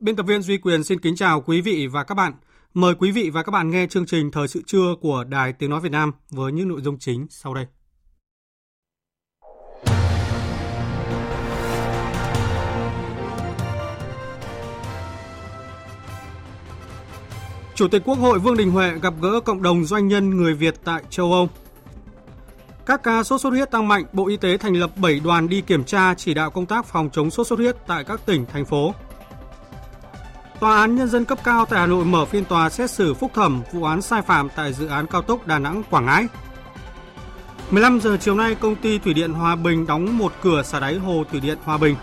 Biên tập viên Duy Quyền xin kính chào quý vị và các bạn. Mời quý vị và các bạn nghe chương trình Thời sự trưa của Đài Tiếng Nói Việt Nam với những nội dung chính sau đây. Chủ tịch Quốc hội Vương Đình Huệ gặp gỡ cộng đồng doanh nhân người Việt tại châu Âu. Các ca sốt xuất huyết tăng mạnh, Bộ Y tế thành lập 7 đoàn đi kiểm tra chỉ đạo công tác phòng chống sốt xuất huyết tại các tỉnh, thành phố. Tòa án Nhân dân cấp cao tại Hà Nội mở phiên tòa xét xử phúc thẩm vụ án sai phạm tại dự án cao tốc Đà Nẵng – Quảng Ngãi. 15 giờ chiều nay, công ty Thủy điện Hòa Bình đóng một cửa xả đáy hồ Thủy điện Hòa Bình.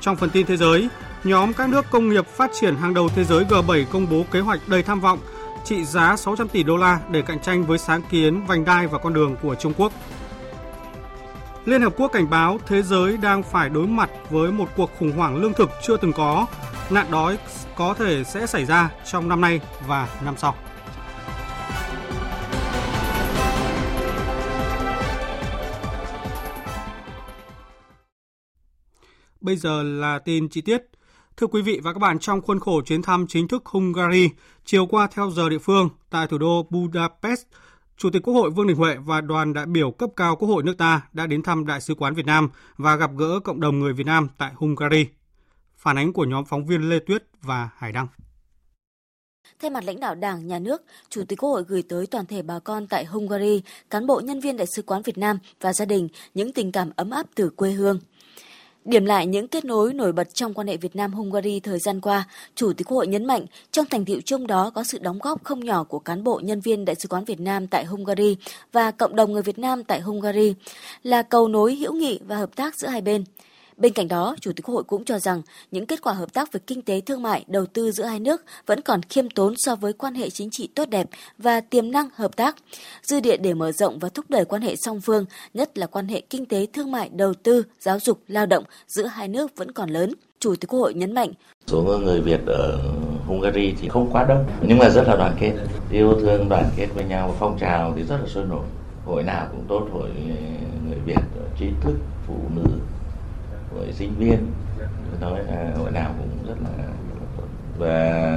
Trong phần tin thế giới, nhóm các nước công nghiệp phát triển hàng đầu thế giới G7 công bố kế hoạch đầy tham vọng trị giá 600 tỷ đô la để cạnh tranh với sáng kiến vành đai và con đường của Trung Quốc. Liên Hợp Quốc cảnh báo thế giới đang phải đối mặt với một cuộc khủng hoảng lương thực chưa từng có nạn đói có thể sẽ xảy ra trong năm nay và năm sau. Bây giờ là tin chi tiết. Thưa quý vị và các bạn, trong khuôn khổ chuyến thăm chính thức Hungary, chiều qua theo giờ địa phương tại thủ đô Budapest, Chủ tịch Quốc hội Vương Đình Huệ và đoàn đại biểu cấp cao Quốc hội nước ta đã đến thăm Đại sứ quán Việt Nam và gặp gỡ cộng đồng người Việt Nam tại Hungary. Phản ánh của nhóm phóng viên Lê Tuyết và Hải Đăng. Thay mặt lãnh đạo Đảng, Nhà nước, Chủ tịch Quốc hội gửi tới toàn thể bà con tại Hungary, cán bộ nhân viên Đại sứ quán Việt Nam và gia đình những tình cảm ấm áp từ quê hương. Điểm lại những kết nối nổi bật trong quan hệ Việt Nam-Hungary thời gian qua, Chủ tịch Quốc hội nhấn mạnh trong thành tiệu chung đó có sự đóng góp không nhỏ của cán bộ nhân viên Đại sứ quán Việt Nam tại Hungary và cộng đồng người Việt Nam tại Hungary là cầu nối hữu nghị và hợp tác giữa hai bên. Bên cạnh đó, Chủ tịch Quốc hội cũng cho rằng những kết quả hợp tác về kinh tế thương mại, đầu tư giữa hai nước vẫn còn khiêm tốn so với quan hệ chính trị tốt đẹp và tiềm năng hợp tác. Dư địa để mở rộng và thúc đẩy quan hệ song phương, nhất là quan hệ kinh tế thương mại, đầu tư, giáo dục, lao động giữa hai nước vẫn còn lớn. Chủ tịch Quốc hội nhấn mạnh. Số người Việt ở Hungary thì không quá đông, nhưng mà rất là đoàn kết, yêu thương đoàn kết với nhau, phong trào thì rất là sôi nổi. Hội nào cũng tốt, hội người Việt, trí thức, phụ nữ, với sinh viên. Nói là hội nào cũng rất là tốt và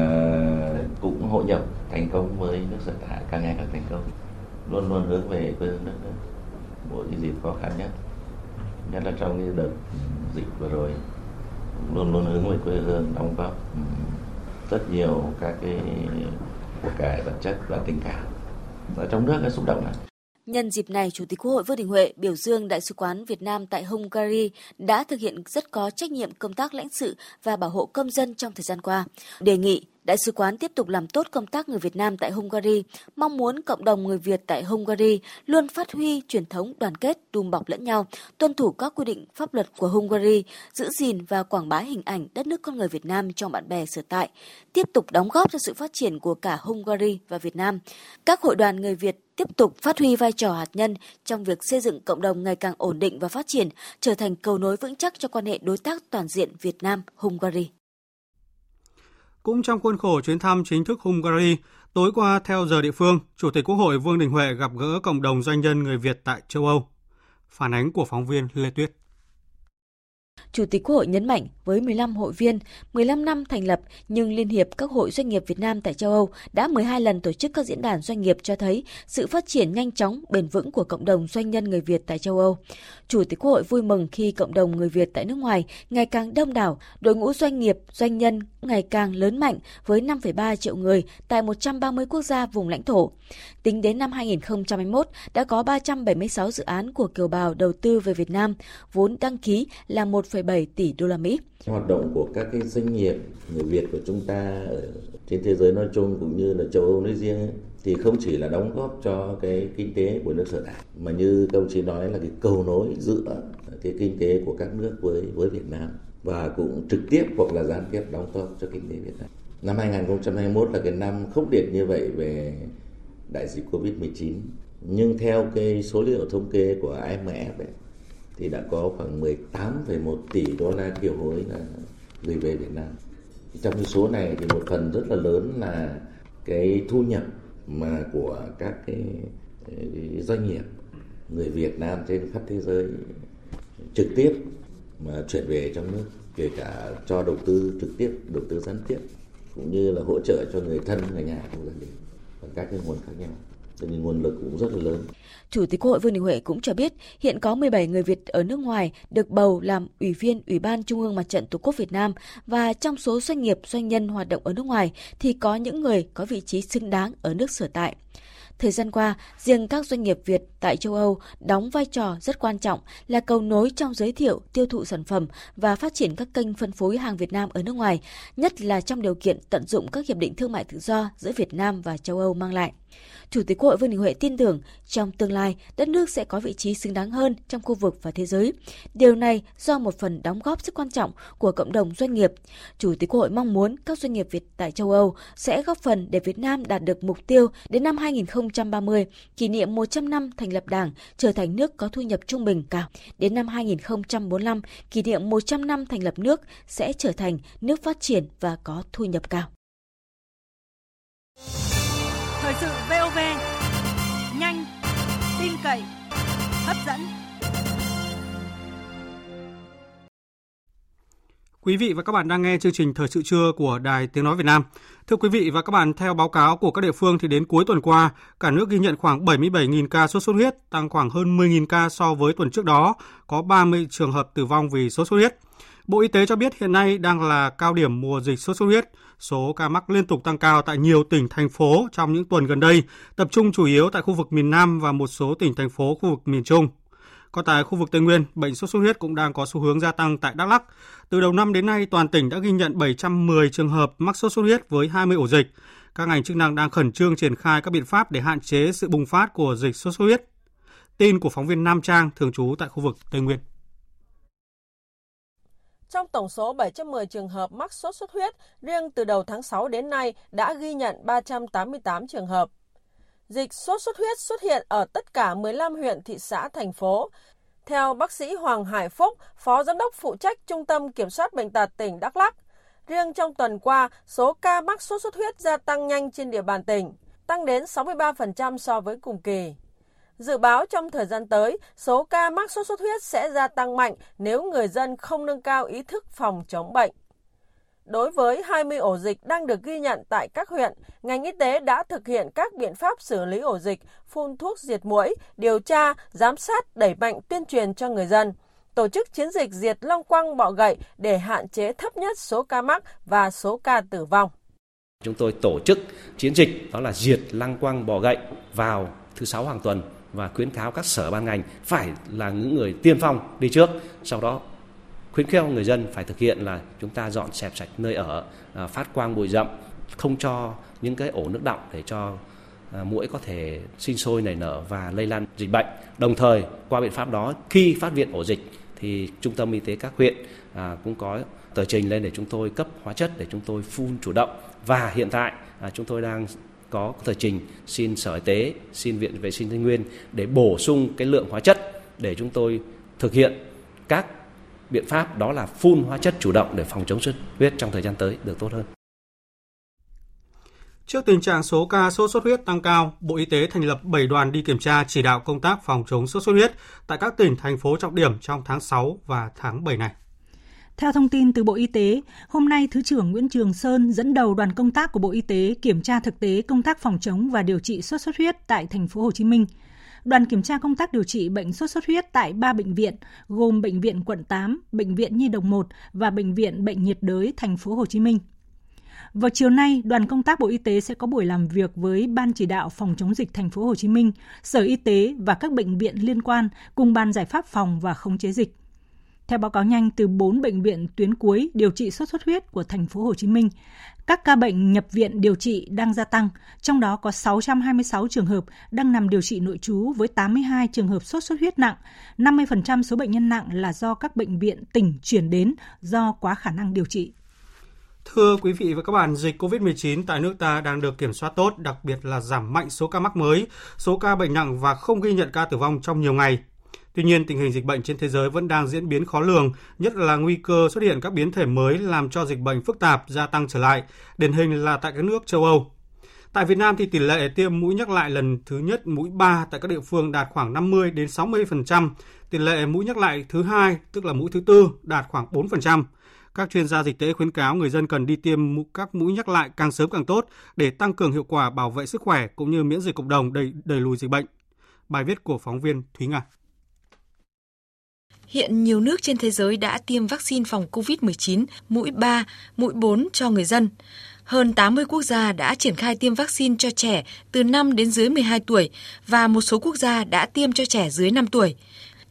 cũng hội nhập, thành công với nước sở tại, càng ngày càng thành công. Luôn luôn hướng về quê hương đất nước, mỗi cái dịp khó khăn nhất nhất là trong cái đợt dịch vừa rồi, luôn luôn hướng về quê hương, đóng góp ừ, rất nhiều các cái của cải vật chất và tình cảm. Ở trong nước nó xúc động này Nhân dịp này, Chủ tịch Quốc hội Vương Đình Huệ biểu dương Đại sứ quán Việt Nam tại Hungary đã thực hiện rất có trách nhiệm công tác lãnh sự và bảo hộ công dân trong thời gian qua. Đề nghị Đại sứ quán tiếp tục làm tốt công tác người Việt Nam tại Hungary, mong muốn cộng đồng người Việt tại Hungary luôn phát huy truyền thống đoàn kết, đùm bọc lẫn nhau, tuân thủ các quy định pháp luật của Hungary, giữ gìn và quảng bá hình ảnh đất nước con người Việt Nam trong bạn bè sở tại, tiếp tục đóng góp cho sự phát triển của cả Hungary và Việt Nam. Các hội đoàn người Việt tiếp tục phát huy vai trò hạt nhân trong việc xây dựng cộng đồng ngày càng ổn định và phát triển, trở thành cầu nối vững chắc cho quan hệ đối tác toàn diện Việt Nam-Hungary. Cũng trong khuôn khổ chuyến thăm chính thức Hungary, tối qua theo giờ địa phương, Chủ tịch Quốc hội Vương Đình Huệ gặp gỡ cộng đồng doanh nhân người Việt tại châu Âu. Phản ánh của phóng viên Lê Tuyết. Chủ tịch Quốc hội nhấn mạnh với 15 hội viên, 15 năm thành lập nhưng Liên hiệp các hội doanh nghiệp Việt Nam tại châu Âu đã 12 lần tổ chức các diễn đàn doanh nghiệp cho thấy sự phát triển nhanh chóng, bền vững của cộng đồng doanh nhân người Việt tại châu Âu. Chủ tịch Quốc hội vui mừng khi cộng đồng người Việt tại nước ngoài ngày càng đông đảo, đội ngũ doanh nghiệp, doanh nhân ngày càng lớn mạnh với 5,3 triệu người tại 130 quốc gia vùng lãnh thổ. Tính đến năm 2021, đã có 376 dự án của kiều bào đầu tư về Việt Nam, vốn đăng ký là 1,7 tỷ đô la Mỹ. Hoạt động của các cái doanh nghiệp người Việt của chúng ta ở trên thế giới nói chung cũng như là châu Âu nói riêng thì không chỉ là đóng góp cho cái kinh tế của nước sở tại mà như công chí nói là cái cầu nối giữa cái kinh tế của các nước với với Việt Nam và cũng trực tiếp hoặc là gián tiếp đóng góp cho kinh tế Việt Nam. Năm 2021 là cái năm khốc liệt như vậy về đại dịch Covid-19 nhưng theo cái số liệu thống kê của IMF ấy, thì đã có khoảng 18,1 tỷ đô la kiều hối là gửi về Việt Nam. Trong cái số này thì một phần rất là lớn là cái thu nhập mà của các cái, doanh nghiệp người Việt Nam trên khắp thế giới trực tiếp mà chuyển về trong nước kể cả cho đầu tư trực tiếp đầu tư gián tiếp cũng như là hỗ trợ cho người thân người nhà trong gia đình và các cái nguồn khác nhau cho nên nguồn lực cũng rất là lớn. Chủ tịch Quốc hội Vương Đình Huệ cũng cho biết, hiện có 17 người Việt ở nước ngoài được bầu làm ủy viên Ủy ban Trung ương Mặt trận Tổ quốc Việt Nam và trong số doanh nghiệp, doanh nhân hoạt động ở nước ngoài thì có những người có vị trí xứng đáng ở nước sở tại. Thời gian qua, riêng các doanh nghiệp Việt tại châu Âu đóng vai trò rất quan trọng là cầu nối trong giới thiệu, tiêu thụ sản phẩm và phát triển các kênh phân phối hàng Việt Nam ở nước ngoài, nhất là trong điều kiện tận dụng các hiệp định thương mại tự do giữa Việt Nam và châu Âu mang lại. Chủ tịch Quốc hội Vương Đình Huệ tin tưởng trong tương lai đất nước sẽ có vị trí xứng đáng hơn trong khu vực và thế giới. Điều này do một phần đóng góp rất quan trọng của cộng đồng doanh nghiệp. Chủ tịch Quốc hội mong muốn các doanh nghiệp Việt tại châu Âu sẽ góp phần để Việt Nam đạt được mục tiêu đến năm 2030, kỷ niệm 100 năm thành lập Đảng, trở thành nước có thu nhập trung bình cao. Đến năm 2045, kỷ niệm 100 năm thành lập nước sẽ trở thành nước phát triển và có thu nhập cao. Thời sự VOV nhanh, tin cậy, hấp dẫn. Quý vị và các bạn đang nghe chương trình Thời sự trưa của Đài Tiếng Nói Việt Nam. Thưa quý vị và các bạn, theo báo cáo của các địa phương thì đến cuối tuần qua, cả nước ghi nhận khoảng 77.000 ca sốt xuất huyết, tăng khoảng hơn 10.000 ca so với tuần trước đó, có 30 trường hợp tử vong vì sốt xuất huyết. Bộ Y tế cho biết hiện nay đang là cao điểm mùa dịch sốt xuất huyết. Số ca mắc liên tục tăng cao tại nhiều tỉnh, thành phố trong những tuần gần đây, tập trung chủ yếu tại khu vực miền Nam và một số tỉnh, thành phố khu vực miền Trung. Còn tại khu vực Tây Nguyên, bệnh sốt xuất huyết cũng đang có xu hướng gia tăng tại Đắk Lắk. Từ đầu năm đến nay, toàn tỉnh đã ghi nhận 710 trường hợp mắc sốt xuất huyết với 20 ổ dịch. Các ngành chức năng đang khẩn trương triển khai các biện pháp để hạn chế sự bùng phát của dịch sốt xuất huyết. Tin của phóng viên Nam Trang thường trú tại khu vực Tây Nguyên. Trong tổng số 710 trường hợp mắc sốt xuất huyết, riêng từ đầu tháng 6 đến nay đã ghi nhận 388 trường hợp. Dịch sốt xuất huyết xuất hiện ở tất cả 15 huyện, thị xã, thành phố. Theo bác sĩ Hoàng Hải Phúc, Phó Giám đốc phụ trách Trung tâm Kiểm soát Bệnh tật tỉnh Đắk Lắk, riêng trong tuần qua, số ca mắc sốt xuất huyết gia tăng nhanh trên địa bàn tỉnh, tăng đến 63% so với cùng kỳ. Dự báo trong thời gian tới, số ca mắc sốt xuất huyết sẽ gia tăng mạnh nếu người dân không nâng cao ý thức phòng chống bệnh. Đối với 20 ổ dịch đang được ghi nhận tại các huyện, ngành y tế đã thực hiện các biện pháp xử lý ổ dịch, phun thuốc diệt muỗi, điều tra, giám sát, đẩy mạnh tuyên truyền cho người dân, tổ chức chiến dịch diệt long quăng bọ gậy để hạn chế thấp nhất số ca mắc và số ca tử vong. Chúng tôi tổ chức chiến dịch đó là diệt lăng quăng bọ gậy vào thứ sáu hàng tuần và khuyến cáo các sở ban ngành phải là những người tiên phong đi trước sau đó khuyến khích người dân phải thực hiện là chúng ta dọn dẹp sạch nơi ở à, phát quang bụi rậm không cho những cái ổ nước đọng để cho à, muỗi mũi có thể sinh sôi nảy nở và lây lan dịch bệnh. Đồng thời qua biện pháp đó khi phát hiện ổ dịch thì trung tâm y tế các huyện à, cũng có tờ trình lên để chúng tôi cấp hóa chất để chúng tôi phun chủ động. Và hiện tại à, chúng tôi đang có tờ trình xin Sở Y tế, xin Viện Vệ sinh Tây Nguyên để bổ sung cái lượng hóa chất để chúng tôi thực hiện các biện pháp đó là phun hóa chất chủ động để phòng chống xuất huyết trong thời gian tới được tốt hơn. Trước tình trạng số ca sốt xuất huyết tăng cao, Bộ Y tế thành lập 7 đoàn đi kiểm tra chỉ đạo công tác phòng chống sốt xuất huyết tại các tỉnh thành phố trọng điểm trong tháng 6 và tháng 7 này. Theo thông tin từ Bộ Y tế, hôm nay Thứ trưởng Nguyễn Trường Sơn dẫn đầu đoàn công tác của Bộ Y tế kiểm tra thực tế công tác phòng chống và điều trị sốt xuất huyết tại thành phố Hồ Chí Minh. Đoàn kiểm tra công tác điều trị bệnh sốt xuất huyết tại 3 bệnh viện gồm bệnh viện quận 8, bệnh viện Nhi đồng 1 và bệnh viện Bệnh nhiệt đới thành phố Hồ Chí Minh. Vào chiều nay, đoàn công tác Bộ Y tế sẽ có buổi làm việc với Ban chỉ đạo phòng chống dịch thành phố Hồ Chí Minh, Sở Y tế và các bệnh viện liên quan cùng Ban giải pháp phòng và khống chế dịch. Theo báo cáo nhanh từ 4 bệnh viện tuyến cuối điều trị sốt xuất huyết của thành phố Hồ Chí Minh, các ca bệnh nhập viện điều trị đang gia tăng, trong đó có 626 trường hợp đang nằm điều trị nội trú với 82 trường hợp sốt xuất huyết nặng. 50% số bệnh nhân nặng là do các bệnh viện tỉnh chuyển đến do quá khả năng điều trị. Thưa quý vị và các bạn, dịch COVID-19 tại nước ta đang được kiểm soát tốt, đặc biệt là giảm mạnh số ca mắc mới, số ca bệnh nặng và không ghi nhận ca tử vong trong nhiều ngày. Tuy nhiên, tình hình dịch bệnh trên thế giới vẫn đang diễn biến khó lường, nhất là nguy cơ xuất hiện các biến thể mới làm cho dịch bệnh phức tạp gia tăng trở lại, điển hình là tại các nước châu Âu. Tại Việt Nam thì tỷ lệ tiêm mũi nhắc lại lần thứ nhất mũi 3 tại các địa phương đạt khoảng 50 đến 60%, tỷ lệ mũi nhắc lại thứ hai, tức là mũi thứ tư đạt khoảng 4%. Các chuyên gia dịch tễ khuyến cáo người dân cần đi tiêm các mũi nhắc lại càng sớm càng tốt để tăng cường hiệu quả bảo vệ sức khỏe cũng như miễn dịch cộng đồng đẩy, đẩy lùi dịch bệnh. Bài viết của phóng viên Thúy Nga. Hiện nhiều nước trên thế giới đã tiêm vaccine phòng COVID-19 mũi 3, mũi 4 cho người dân. Hơn 80 quốc gia đã triển khai tiêm vaccine cho trẻ từ 5 đến dưới 12 tuổi và một số quốc gia đã tiêm cho trẻ dưới 5 tuổi.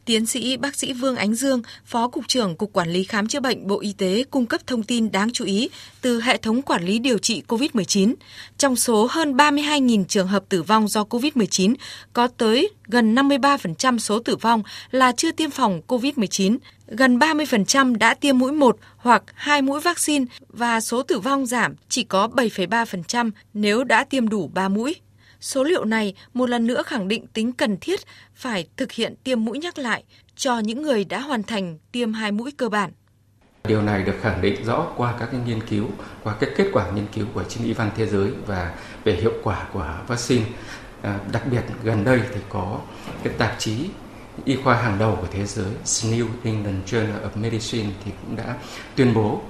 Tiến sĩ bác sĩ Vương Ánh Dương, Phó Cục trưởng Cục Quản lý Khám chữa bệnh Bộ Y tế cung cấp thông tin đáng chú ý từ hệ thống quản lý điều trị COVID-19. Trong số hơn 32.000 trường hợp tử vong do COVID-19, có tới gần 53% số tử vong là chưa tiêm phòng COVID-19, gần 30% đã tiêm mũi 1 hoặc 2 mũi vaccine và số tử vong giảm chỉ có 7,3% nếu đã tiêm đủ 3 mũi. Số liệu này một lần nữa khẳng định tính cần thiết phải thực hiện tiêm mũi nhắc lại cho những người đã hoàn thành tiêm hai mũi cơ bản. Điều này được khẳng định rõ qua các cái nghiên cứu, qua các kết quả nghiên cứu của chính y văn thế giới và về hiệu quả của vaccine. À, đặc biệt gần đây thì có cái tạp chí y khoa hàng đầu của thế giới New England Journal of Medicine thì cũng đã tuyên bố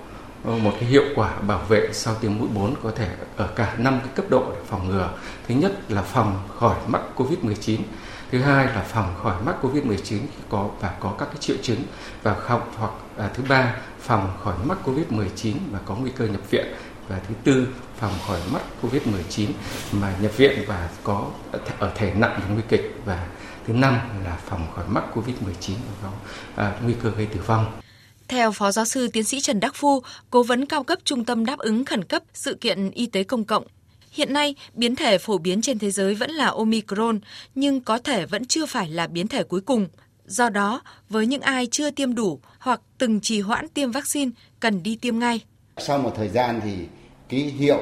ờ, một cái hiệu quả bảo vệ sau tiêm mũi 4 có thể ở cả năm cái cấp độ để phòng ngừa. Thứ nhất là phòng khỏi mắc Covid-19, thứ hai là phòng khỏi mắc Covid-19 khi có và có các cái triệu chứng và không hoặc à, thứ ba phòng khỏi mắc Covid-19 và có nguy cơ nhập viện. Và thứ tư phòng khỏi mắc Covid-19 mà nhập viện và có ở thể nặng và nguy kịch. Và thứ năm là phòng khỏi mắc Covid-19 và có à, nguy cơ gây tử vong. Theo Phó Giáo sư Tiến sĩ Trần Đắc Phu, Cố vấn cao cấp Trung tâm Đáp ứng Khẩn cấp Sự kiện Y tế Công cộng, hiện nay biến thể phổ biến trên thế giới vẫn là Omicron, nhưng có thể vẫn chưa phải là biến thể cuối cùng. Do đó, với những ai chưa tiêm đủ hoặc từng trì hoãn tiêm vaccine, cần đi tiêm ngay. Sau một thời gian thì cái hiệu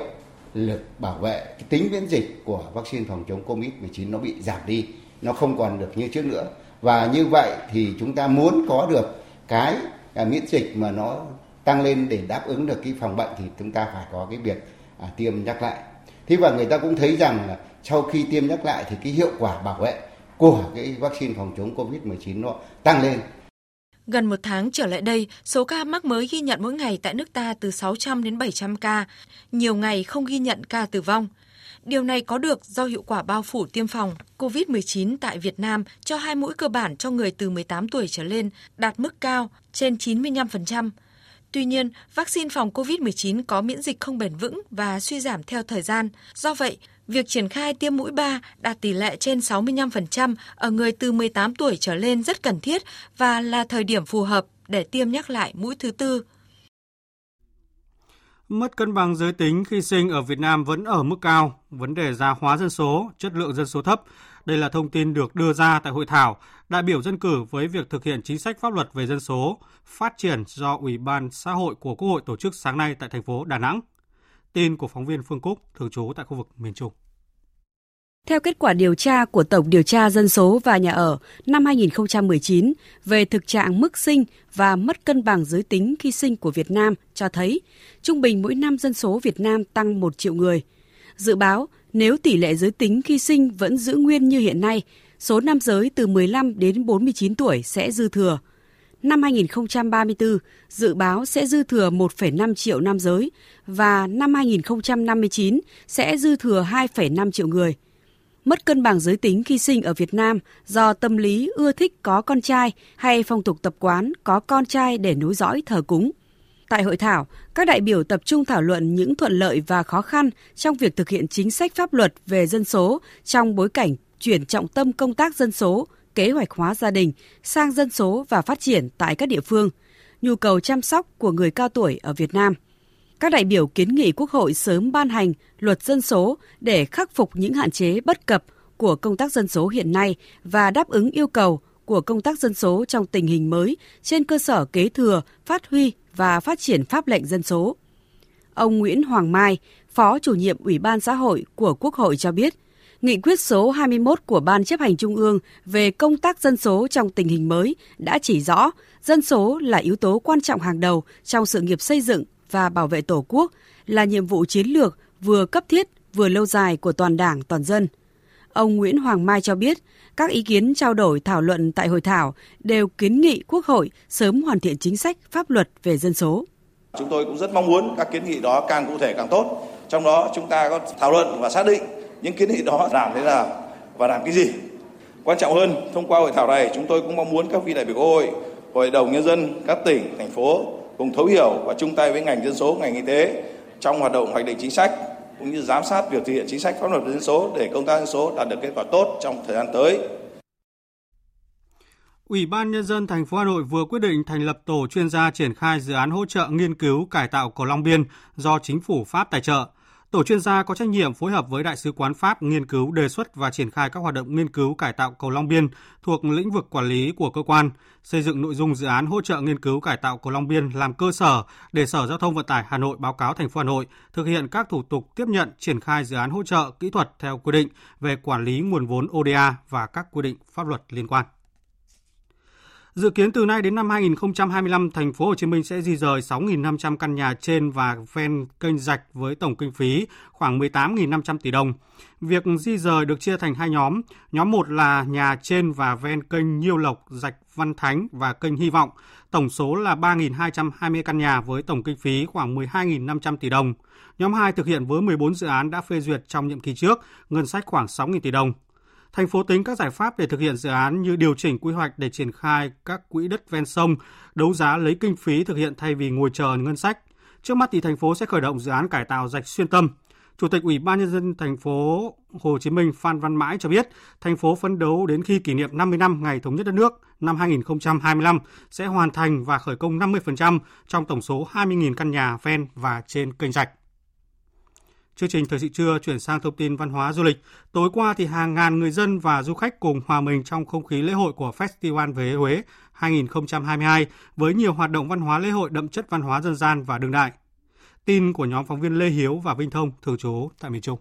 lực bảo vệ, cái tính miễn dịch của vaccine phòng chống COVID-19 nó bị giảm đi, nó không còn được như trước nữa. Và như vậy thì chúng ta muốn có được cái à, miễn dịch mà nó tăng lên để đáp ứng được cái phòng bệnh thì chúng ta phải có cái việc à, tiêm nhắc lại. Thế và người ta cũng thấy rằng là sau khi tiêm nhắc lại thì cái hiệu quả bảo vệ của cái vaccine phòng chống COVID-19 nó tăng lên. Gần một tháng trở lại đây, số ca mắc mới ghi nhận mỗi ngày tại nước ta từ 600 đến 700 ca, nhiều ngày không ghi nhận ca tử vong. Điều này có được do hiệu quả bao phủ tiêm phòng COVID-19 tại Việt Nam cho hai mũi cơ bản cho người từ 18 tuổi trở lên đạt mức cao trên 95%. Tuy nhiên, vaccine phòng COVID-19 có miễn dịch không bền vững và suy giảm theo thời gian. Do vậy, việc triển khai tiêm mũi 3 đạt tỷ lệ trên 65% ở người từ 18 tuổi trở lên rất cần thiết và là thời điểm phù hợp để tiêm nhắc lại mũi thứ tư. Mất cân bằng giới tính khi sinh ở Việt Nam vẫn ở mức cao, vấn đề già hóa dân số, chất lượng dân số thấp. Đây là thông tin được đưa ra tại hội thảo đại biểu dân cử với việc thực hiện chính sách pháp luật về dân số, phát triển do Ủy ban xã hội của Quốc hội tổ chức sáng nay tại thành phố Đà Nẵng. Tin của phóng viên Phương Cúc, thường trú tại khu vực miền Trung. Theo kết quả điều tra của Tổng điều tra dân số và nhà ở năm 2019 về thực trạng mức sinh và mất cân bằng giới tính khi sinh của Việt Nam cho thấy trung bình mỗi năm dân số Việt Nam tăng 1 triệu người. Dự báo nếu tỷ lệ giới tính khi sinh vẫn giữ nguyên như hiện nay, số nam giới từ 15 đến 49 tuổi sẽ dư thừa. năm 2034 dự báo sẽ dư thừa 1,5 triệu nam giới và năm 2059 sẽ dư thừa 2,5 triệu người. Mất cân bằng giới tính khi sinh ở Việt Nam do tâm lý ưa thích có con trai hay phong tục tập quán có con trai để nối dõi thờ cúng. Tại hội thảo, các đại biểu tập trung thảo luận những thuận lợi và khó khăn trong việc thực hiện chính sách pháp luật về dân số trong bối cảnh chuyển trọng tâm công tác dân số, kế hoạch hóa gia đình sang dân số và phát triển tại các địa phương, nhu cầu chăm sóc của người cao tuổi ở Việt Nam. Các đại biểu kiến nghị Quốc hội sớm ban hành luật dân số để khắc phục những hạn chế bất cập của công tác dân số hiện nay và đáp ứng yêu cầu của công tác dân số trong tình hình mới trên cơ sở kế thừa, phát huy và phát triển pháp lệnh dân số. Ông Nguyễn Hoàng Mai, Phó chủ nhiệm Ủy ban xã hội của Quốc hội cho biết, Nghị quyết số 21 của Ban chấp hành Trung ương về công tác dân số trong tình hình mới đã chỉ rõ dân số là yếu tố quan trọng hàng đầu trong sự nghiệp xây dựng và bảo vệ Tổ quốc, là nhiệm vụ chiến lược vừa cấp thiết vừa lâu dài của toàn Đảng, toàn dân. Ông Nguyễn Hoàng Mai cho biết, các ý kiến trao đổi thảo luận tại hội thảo đều kiến nghị Quốc hội sớm hoàn thiện chính sách pháp luật về dân số. Chúng tôi cũng rất mong muốn các kiến nghị đó càng cụ thể càng tốt. Trong đó chúng ta có thảo luận và xác định những kiến nghị đó làm thế nào và làm cái gì. Quan trọng hơn, thông qua hội thảo này chúng tôi cũng mong muốn các vị đại biểu Quốc hội, Hội đồng Nhân dân, các tỉnh, thành phố cùng thấu hiểu và chung tay với ngành dân số, ngành y tế trong hoạt động hoạch định chính sách cũng như giám sát việc thực hiện chính sách pháp luật về dân số để công tác dân số đạt được kết quả tốt trong thời gian tới. Ủy ban nhân dân thành phố Hà Nội vừa quyết định thành lập tổ chuyên gia triển khai dự án hỗ trợ nghiên cứu cải tạo cầu Long Biên do chính phủ Pháp tài trợ. Tổ chuyên gia có trách nhiệm phối hợp với Đại sứ quán Pháp nghiên cứu đề xuất và triển khai các hoạt động nghiên cứu cải tạo cầu Long Biên thuộc lĩnh vực quản lý của cơ quan, xây dựng nội dung dự án hỗ trợ nghiên cứu cải tạo cầu Long Biên làm cơ sở để Sở Giao thông Vận tải Hà Nội báo cáo thành phố Hà Nội thực hiện các thủ tục tiếp nhận triển khai dự án hỗ trợ kỹ thuật theo quy định về quản lý nguồn vốn ODA và các quy định pháp luật liên quan. Dự kiến từ nay đến năm 2025, thành phố Hồ Chí Minh sẽ di rời 6.500 căn nhà trên và ven kênh rạch với tổng kinh phí khoảng 18.500 tỷ đồng. Việc di rời được chia thành hai nhóm. Nhóm 1 là nhà trên và ven kênh Nhiêu Lộc, rạch Văn Thánh và kênh Hy Vọng. Tổng số là 3.220 căn nhà với tổng kinh phí khoảng 12.500 tỷ đồng. Nhóm 2 thực hiện với 14 dự án đã phê duyệt trong nhiệm kỳ trước, ngân sách khoảng 6.000 tỷ đồng. Thành phố tính các giải pháp để thực hiện dự án như điều chỉnh quy hoạch để triển khai các quỹ đất ven sông, đấu giá lấy kinh phí thực hiện thay vì ngồi chờ ngân sách. Trước mắt thì thành phố sẽ khởi động dự án cải tạo rạch xuyên tâm. Chủ tịch Ủy ban nhân dân thành phố Hồ Chí Minh Phan Văn Mãi cho biết, thành phố phấn đấu đến khi kỷ niệm 50 năm ngày thống nhất đất nước năm 2025 sẽ hoàn thành và khởi công 50% trong tổng số 20.000 căn nhà ven và trên kênh rạch. Chương trình thời sự trưa chuyển sang thông tin văn hóa du lịch. Tối qua thì hàng ngàn người dân và du khách cùng hòa mình trong không khí lễ hội của Festival về Huế 2022 với nhiều hoạt động văn hóa lễ hội đậm chất văn hóa dân gian và đương đại. Tin của nhóm phóng viên Lê Hiếu và Vinh Thông thường trú tại miền Trung.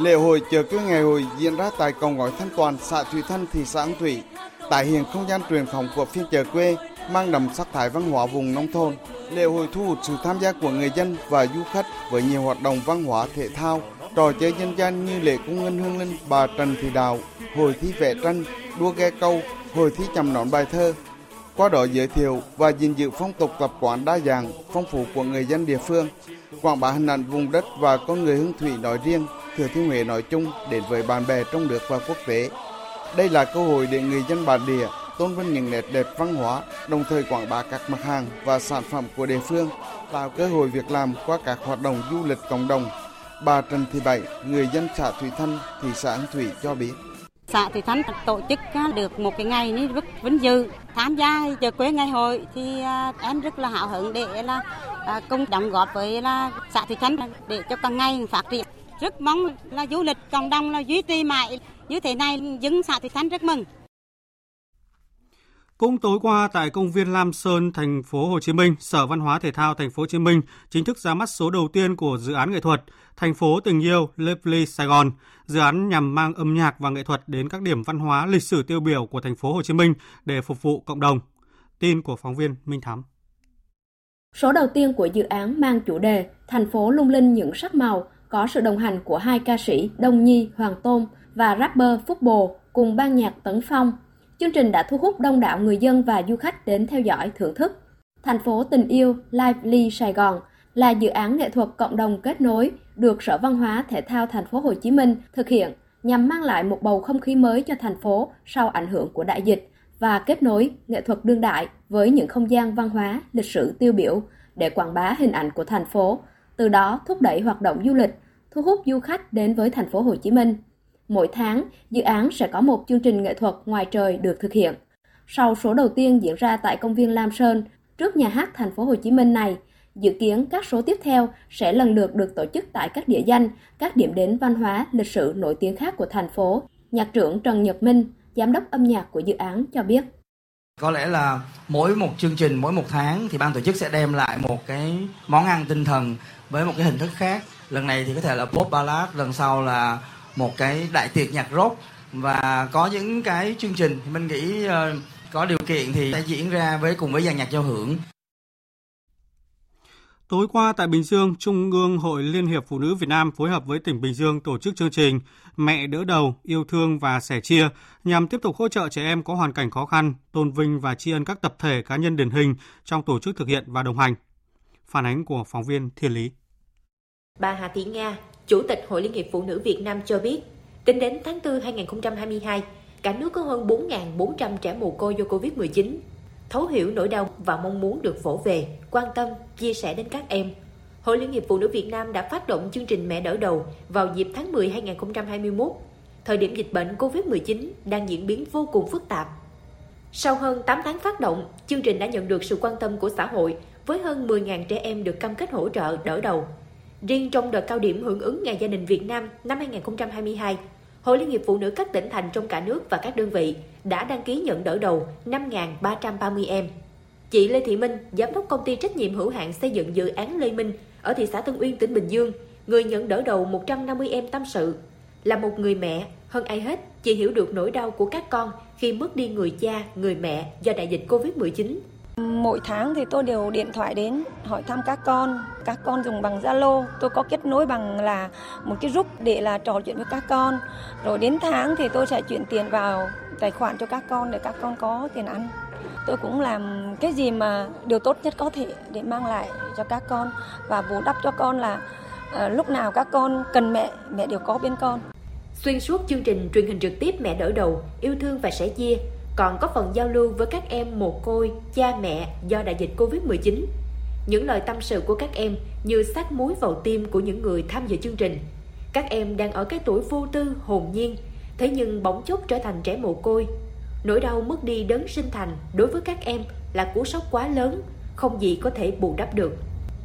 Lễ hội chợ quê ngày hội diễn ra tại cổng ngói Thanh Toàn, xã Thủy Thanh, thị xã An Thủy, tại hiện không gian truyền thống của phiên chợ quê mang đậm sắc thái văn hóa vùng nông thôn. Lễ hội thu hút sự tham gia của người dân và du khách với nhiều hoạt động văn hóa thể thao, trò chơi dân gian như lễ cung ngân hương linh bà Trần Thị Đào, hội thi vẽ tranh, đua ghe câu, hội thi chầm nón bài thơ. Qua đó giới thiệu và gìn giữ phong tục tập quán đa dạng, phong phú của người dân địa phương, quảng bá hình ảnh vùng đất và con người hương thủy nói riêng, Thừa Thiên Huế nói chung đến với bạn bè trong nước và quốc tế. Đây là cơ hội để người dân bản địa tôn vinh những nét đẹp văn hóa, đồng thời quảng bá các mặt hàng và sản phẩm của địa phương, tạo cơ hội việc làm qua các hoạt động du lịch cộng đồng. Bà Trần Thị Bảy, người dân xã Thủy Thanh, thị xã An Thủy cho biết. Xã Thủy Thanh tổ chức à, được một cái ngày ní rất vinh dự tham gia chợ quê ngày hội thì à, em rất là hào hứng để là công cùng đóng góp với là xã Thủy Thanh để cho càng ngày phát triển. Rất mong là du lịch cộng đồng là duy trì mãi như thế này dân xã Thủy Thanh rất mừng. Cũng tối qua tại công viên Lam Sơn, thành phố Hồ Chí Minh, Sở Văn hóa Thể thao thành phố Hồ Chí Minh chính thức ra mắt số đầu tiên của dự án nghệ thuật Thành phố tình yêu Lively Sài Gòn. Dự án nhằm mang âm nhạc và nghệ thuật đến các điểm văn hóa lịch sử tiêu biểu của thành phố Hồ Chí Minh để phục vụ cộng đồng. Tin của phóng viên Minh Thắm. Số đầu tiên của dự án mang chủ đề Thành phố lung linh những sắc màu có sự đồng hành của hai ca sĩ Đông Nhi, Hoàng Tôn và rapper Phúc Bồ cùng ban nhạc Tấn Phong. Chương trình đã thu hút đông đảo người dân và du khách đến theo dõi thưởng thức. Thành phố tình yêu Lively Sài Gòn là dự án nghệ thuật cộng đồng kết nối được Sở Văn hóa Thể thao Thành phố Hồ Chí Minh thực hiện nhằm mang lại một bầu không khí mới cho thành phố sau ảnh hưởng của đại dịch và kết nối nghệ thuật đương đại với những không gian văn hóa, lịch sử tiêu biểu để quảng bá hình ảnh của thành phố, từ đó thúc đẩy hoạt động du lịch, thu hút du khách đến với thành phố Hồ Chí Minh. Mỗi tháng, dự án sẽ có một chương trình nghệ thuật ngoài trời được thực hiện. Sau số đầu tiên diễn ra tại công viên Lam Sơn, trước nhà hát thành phố Hồ Chí Minh này, dự kiến các số tiếp theo sẽ lần lượt được tổ chức tại các địa danh, các điểm đến văn hóa, lịch sử nổi tiếng khác của thành phố. Nhạc trưởng Trần Nhật Minh, giám đốc âm nhạc của dự án cho biết. Có lẽ là mỗi một chương trình, mỗi một tháng thì ban tổ chức sẽ đem lại một cái món ăn tinh thần với một cái hình thức khác. Lần này thì có thể là pop ballad, lần sau là một cái đại tiệc nhạc rock và có những cái chương trình thì mình nghĩ uh, có điều kiện thì sẽ diễn ra với cùng với dàn nhạc giao hưởng. Tối qua tại Bình Dương, Trung ương Hội Liên hiệp Phụ nữ Việt Nam phối hợp với tỉnh Bình Dương tổ chức chương trình Mẹ đỡ đầu, yêu thương và sẻ chia nhằm tiếp tục hỗ trợ trẻ em có hoàn cảnh khó khăn, tôn vinh và tri ân các tập thể cá nhân điển hình trong tổ chức thực hiện và đồng hành. Phản ánh của phóng viên Thiên Lý. Bà Hà Thị Nga, Chủ tịch Hội Liên hiệp Phụ nữ Việt Nam cho biết, tính đến tháng 4 2022, cả nước có hơn 4.400 trẻ mồ côi do Covid-19 thấu hiểu nỗi đau và mong muốn được vỗ về, quan tâm, chia sẻ đến các em. Hội Liên hiệp Phụ nữ Việt Nam đã phát động chương trình Mẹ đỡ đầu vào dịp tháng 10 2021, thời điểm dịch bệnh COVID-19 đang diễn biến vô cùng phức tạp. Sau hơn 8 tháng phát động, chương trình đã nhận được sự quan tâm của xã hội với hơn 10.000 trẻ em được cam kết hỗ trợ đỡ đầu. Riêng trong đợt cao điểm hưởng ứng Ngày Gia đình Việt Nam năm 2022, Hội Liên hiệp Phụ nữ các tỉnh thành trong cả nước và các đơn vị đã đăng ký nhận đỡ đầu 5.330 em. Chị Lê Thị Minh, giám đốc công ty trách nhiệm hữu hạn xây dựng dự án Lê Minh ở thị xã Tân Uyên, tỉnh Bình Dương, người nhận đỡ đầu 150 em tâm sự. Là một người mẹ, hơn ai hết, chị hiểu được nỗi đau của các con khi mất đi người cha, người mẹ do đại dịch Covid-19. Mỗi tháng thì tôi đều điện thoại đến hỏi thăm các con. Các con dùng bằng Zalo, tôi có kết nối bằng là một cái group để là trò chuyện với các con. Rồi đến tháng thì tôi sẽ chuyển tiền vào tài khoản cho các con để các con có tiền ăn. Tôi cũng làm cái gì mà điều tốt nhất có thể để mang lại cho các con và bù đắp cho con là ờ, lúc nào các con cần mẹ, mẹ đều có bên con. Xuyên suốt chương trình truyền hình trực tiếp Mẹ đỡ đầu, yêu thương và sẻ chia, còn có phần giao lưu với các em mồ côi, cha mẹ do đại dịch Covid-19. Những lời tâm sự của các em như sát muối vào tim của những người tham dự chương trình. Các em đang ở cái tuổi vô tư, hồn nhiên, thế nhưng bỗng chốc trở thành trẻ mồ côi. Nỗi đau mất đi đấng sinh thành đối với các em là cú sốc quá lớn, không gì có thể bù đắp được.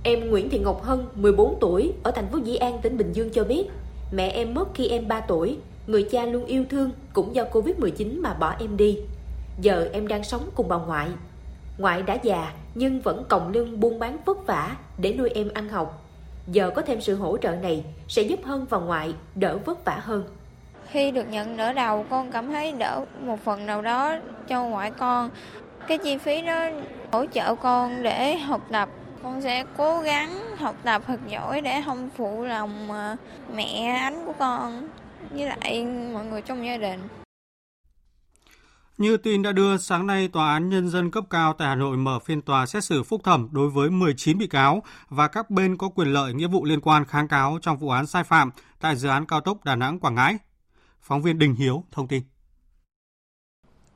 Em Nguyễn Thị Ngọc Hân, 14 tuổi, ở thành phố Dĩ An, tỉnh Bình Dương cho biết, mẹ em mất khi em 3 tuổi, người cha luôn yêu thương cũng do Covid-19 mà bỏ em đi. Giờ em đang sống cùng bà ngoại. Ngoại đã già, nhưng vẫn còng lưng buôn bán vất vả để nuôi em ăn học. Giờ có thêm sự hỗ trợ này sẽ giúp hơn và ngoại đỡ vất vả hơn. Khi được nhận đỡ đầu, con cảm thấy đỡ một phần nào đó cho ngoại con. Cái chi phí đó hỗ trợ con để học tập. Con sẽ cố gắng học tập thật giỏi để không phụ lòng à, mẹ, ánh của con, với lại mọi người trong gia đình. Như tin đã đưa, sáng nay Tòa án Nhân dân cấp cao tại Hà Nội mở phiên tòa xét xử phúc thẩm đối với 19 bị cáo và các bên có quyền lợi nghĩa vụ liên quan kháng cáo trong vụ án sai phạm tại dự án cao tốc Đà Nẵng Quảng Ngãi. Phóng viên Đình Hiếu thông tin.